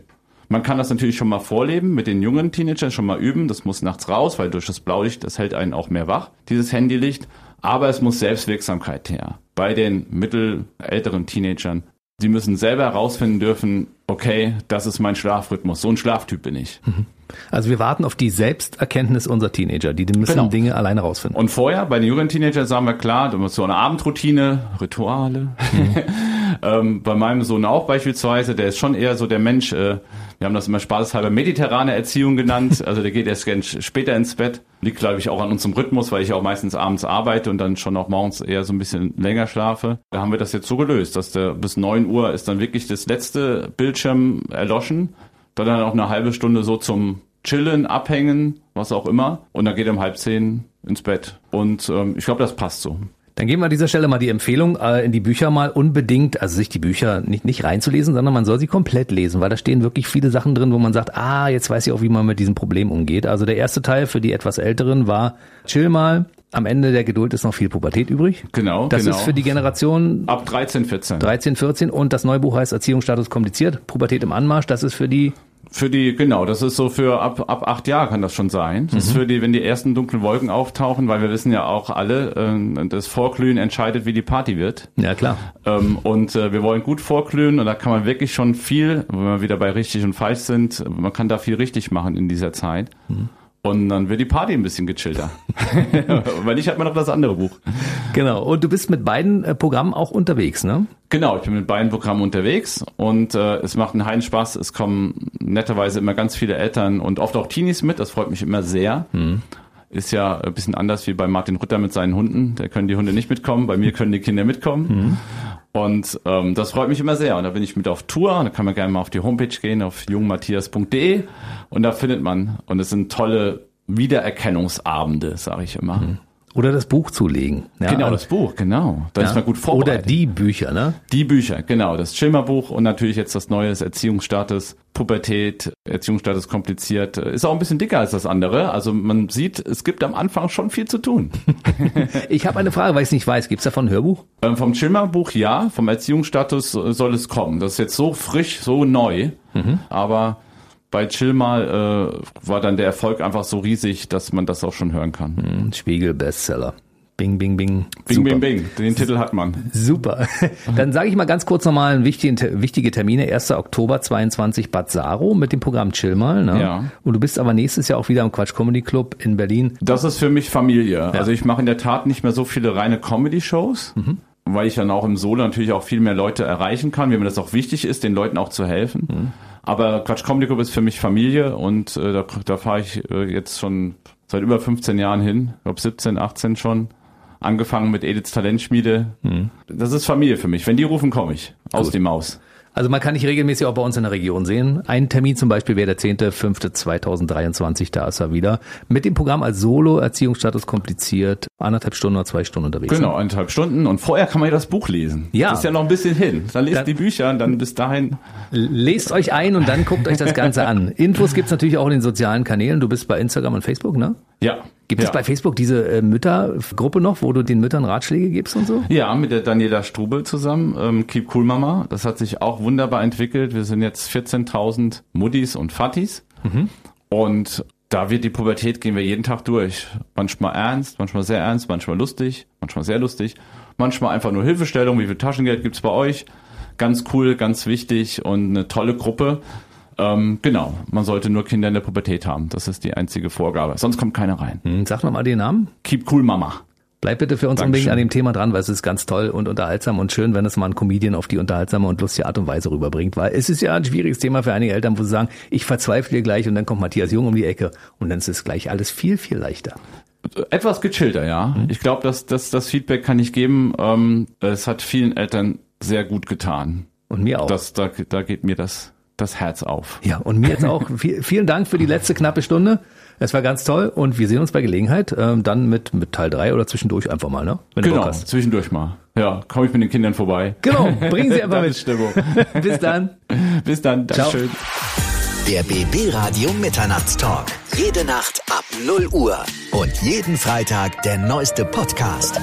Man kann das natürlich schon mal vorleben, mit den jungen Teenagern schon mal üben. Das muss nachts raus, weil durch das Blaulicht, das hält einen auch mehr wach, dieses Handylicht. Aber es muss Selbstwirksamkeit her. Bei den mittelälteren Teenagern. Sie müssen selber herausfinden dürfen, okay, das ist mein Schlafrhythmus. So ein Schlaftyp bin ich. Mhm. Also wir warten auf die Selbsterkenntnis unserer Teenager, die müssen genau. Dinge alleine rausfinden. Und vorher, bei den jüngeren Teenagern sagen wir klar, du musst so eine Abendroutine, Rituale. Mhm. (laughs) ähm, bei meinem Sohn auch beispielsweise, der ist schon eher so der Mensch, äh, wir haben das immer spaßeshalber mediterrane Erziehung genannt, also der geht erst später ins Bett. Liegt, glaube ich, auch an unserem Rhythmus, weil ich auch meistens abends arbeite und dann schon auch morgens eher so ein bisschen länger schlafe. Da haben wir das jetzt so gelöst, dass der bis neun Uhr ist dann wirklich das letzte Bildschirm erloschen dann dann auch eine halbe Stunde so zum Chillen, Abhängen, was auch immer. Und dann geht er um halb zehn ins Bett. Und ähm, ich glaube, das passt so. Dann geben wir an dieser Stelle mal die Empfehlung, äh, in die Bücher mal unbedingt, also sich die Bücher nicht, nicht reinzulesen, sondern man soll sie komplett lesen, weil da stehen wirklich viele Sachen drin, wo man sagt, ah, jetzt weiß ich auch, wie man mit diesem Problem umgeht. Also der erste Teil für die etwas Älteren war, chill mal, am Ende der Geduld ist noch viel Pubertät übrig. Genau. Das genau. ist für die Generation ab 13, 14. 13, 14 und das neue Buch heißt Erziehungsstatus kompliziert, Pubertät im Anmarsch. Das ist für die für die, genau, das ist so für ab, ab acht Jahre kann das schon sein. Das mhm. ist für die, wenn die ersten dunklen Wolken auftauchen, weil wir wissen ja auch alle, äh, das Vorglühen entscheidet, wie die Party wird. Ja, klar. Ähm, und äh, wir wollen gut vorglühen und da kann man wirklich schon viel, wenn wir wieder bei richtig und falsch sind, man kann da viel richtig machen in dieser Zeit. Mhm. Und dann wird die Party ein bisschen gechillter. (laughs) (laughs) Weil ich habe mir noch das andere Buch. Genau. Und du bist mit beiden äh, Programmen auch unterwegs, ne? Genau, ich bin mit beiden Programmen unterwegs und äh, es macht einen heilen Spaß. Es kommen netterweise immer ganz viele Eltern und oft auch Teenies mit. Das freut mich immer sehr. Mhm. Ist ja ein bisschen anders wie bei Martin Rütter mit seinen Hunden. Da können die Hunde nicht mitkommen. Bei mir können die Kinder mitkommen. Mhm. Und ähm, das freut mich immer sehr. Und da bin ich mit auf Tour. Da kann man gerne mal auf die Homepage gehen, auf jungmatthias.de. Und da findet man, und es sind tolle Wiedererkennungsabende, sage ich immer. Mhm. Oder das Buch zulegen. Ja. Genau, das Buch, genau. Da ja. ist man gut vorbereitet. Oder die Bücher, ne? Die Bücher, genau. Das Schimmerbuch und natürlich jetzt das neue Erziehungsstatus, Pubertät, Erziehungsstatus kompliziert. Ist auch ein bisschen dicker als das andere. Also man sieht, es gibt am Anfang schon viel zu tun. (laughs) ich habe eine Frage, weil ich es nicht weiß. Gibt es davon ein Hörbuch? Ähm, vom Schimmerbuch ja, vom Erziehungsstatus soll es kommen. Das ist jetzt so frisch, so neu. Mhm. Aber bei Chill mal äh, war dann der Erfolg einfach so riesig, dass man das auch schon hören kann. Hm, Spiegel Bestseller. Bing, bing, bing. Bing, Super. bing, bing. Den Titel hat man. Super. (laughs) Dann sage ich mal ganz kurz nochmal wichtige, wichtige Termine. 1. Oktober 22 Bad Saro mit dem Programm Chill mal. Ne? Ja. Und du bist aber nächstes Jahr auch wieder im Quatsch Comedy Club in Berlin. Das ist für mich Familie. Also ich mache in der Tat nicht mehr so viele reine Comedy-Shows, Mhm. weil ich dann auch im Solo natürlich auch viel mehr Leute erreichen kann, wie mir das auch wichtig ist, den Leuten auch zu helfen. Mhm. Aber Quatsch Comedy Club ist für mich Familie und äh, da, da fahre ich äh, jetzt schon seit über 15 Jahren hin, ich glaube 17, 18 schon. Angefangen mit Ediths Talentschmiede. Das ist Familie für mich. Wenn die rufen, komme ich. Aus Mhm. Gut. die Maus. Also man kann dich regelmäßig auch bei uns in der Region sehen. Ein Termin zum Beispiel wäre der 10.05.2023, da ist er wieder. Mit dem Programm als Solo, Erziehungsstatus kompliziert, anderthalb Stunden oder zwei Stunden unterwegs. Genau, eineinhalb Stunden. Und vorher kann man ja das Buch lesen. Ja. Das ist ja noch ein bisschen hin. Dann lest Dann- die Bücher und dann bis dahin. Lest euch ein und dann guckt euch das Ganze an. Infos gibt's natürlich auch in den sozialen Kanälen. Du bist bei Instagram und Facebook, ne? Ja. Gibt ja. es bei Facebook diese äh, Müttergruppe noch, wo du den Müttern Ratschläge gibst und so? Ja, mit der Daniela Strubel zusammen, ähm, Keep Cool Mama. Das hat sich auch wunderbar entwickelt. Wir sind jetzt 14.000 Muttis und Fattis. Und da wird die Pubertät, gehen wir jeden Tag durch. Manchmal ernst, manchmal sehr ernst, manchmal lustig, manchmal sehr lustig. Manchmal einfach nur Hilfestellung. Wie viel Taschengeld gibt's bei euch? Ganz cool, ganz wichtig und eine tolle Gruppe. Ähm, genau, man sollte nur Kinder in der Pubertät haben. Das ist die einzige Vorgabe. Sonst kommt keiner rein. Hm, sag nochmal den Namen. Keep Cool Mama. Bleib bitte für uns Dankeschön. unbedingt an dem Thema dran, weil es ist ganz toll und unterhaltsam und schön, wenn es mal ein Comedian auf die unterhaltsame und lustige Art und Weise rüberbringt, weil es ist ja ein schwieriges Thema für einige Eltern, wo sie sagen, ich verzweifle gleich und dann kommt Matthias Jung um die Ecke und dann ist es gleich alles viel, viel leichter. Etwas gechillter, ja. Mhm. Ich glaube, dass das, das Feedback kann ich geben. Ähm, es hat vielen Eltern sehr gut getan. Und mir auch. Das, da, da geht mir das, das Herz auf. ja, und mir jetzt auch. (laughs) Viel, vielen Dank für die letzte knappe Stunde. Es war ganz toll und wir sehen uns bei Gelegenheit ähm, dann mit, mit Teil drei oder zwischendurch einfach mal, ne? Wenn du Genau, zwischendurch mal. Ja, komme ich mit den Kindern vorbei. Genau, bringen Sie (laughs) einfach mit. Stimmung. (laughs) Bis dann. Bis dann. Ciao. Dankeschön. Der BB Radio Mitternachtstalk. Jede Nacht ab 0 Uhr. Und jeden Freitag der neueste Podcast.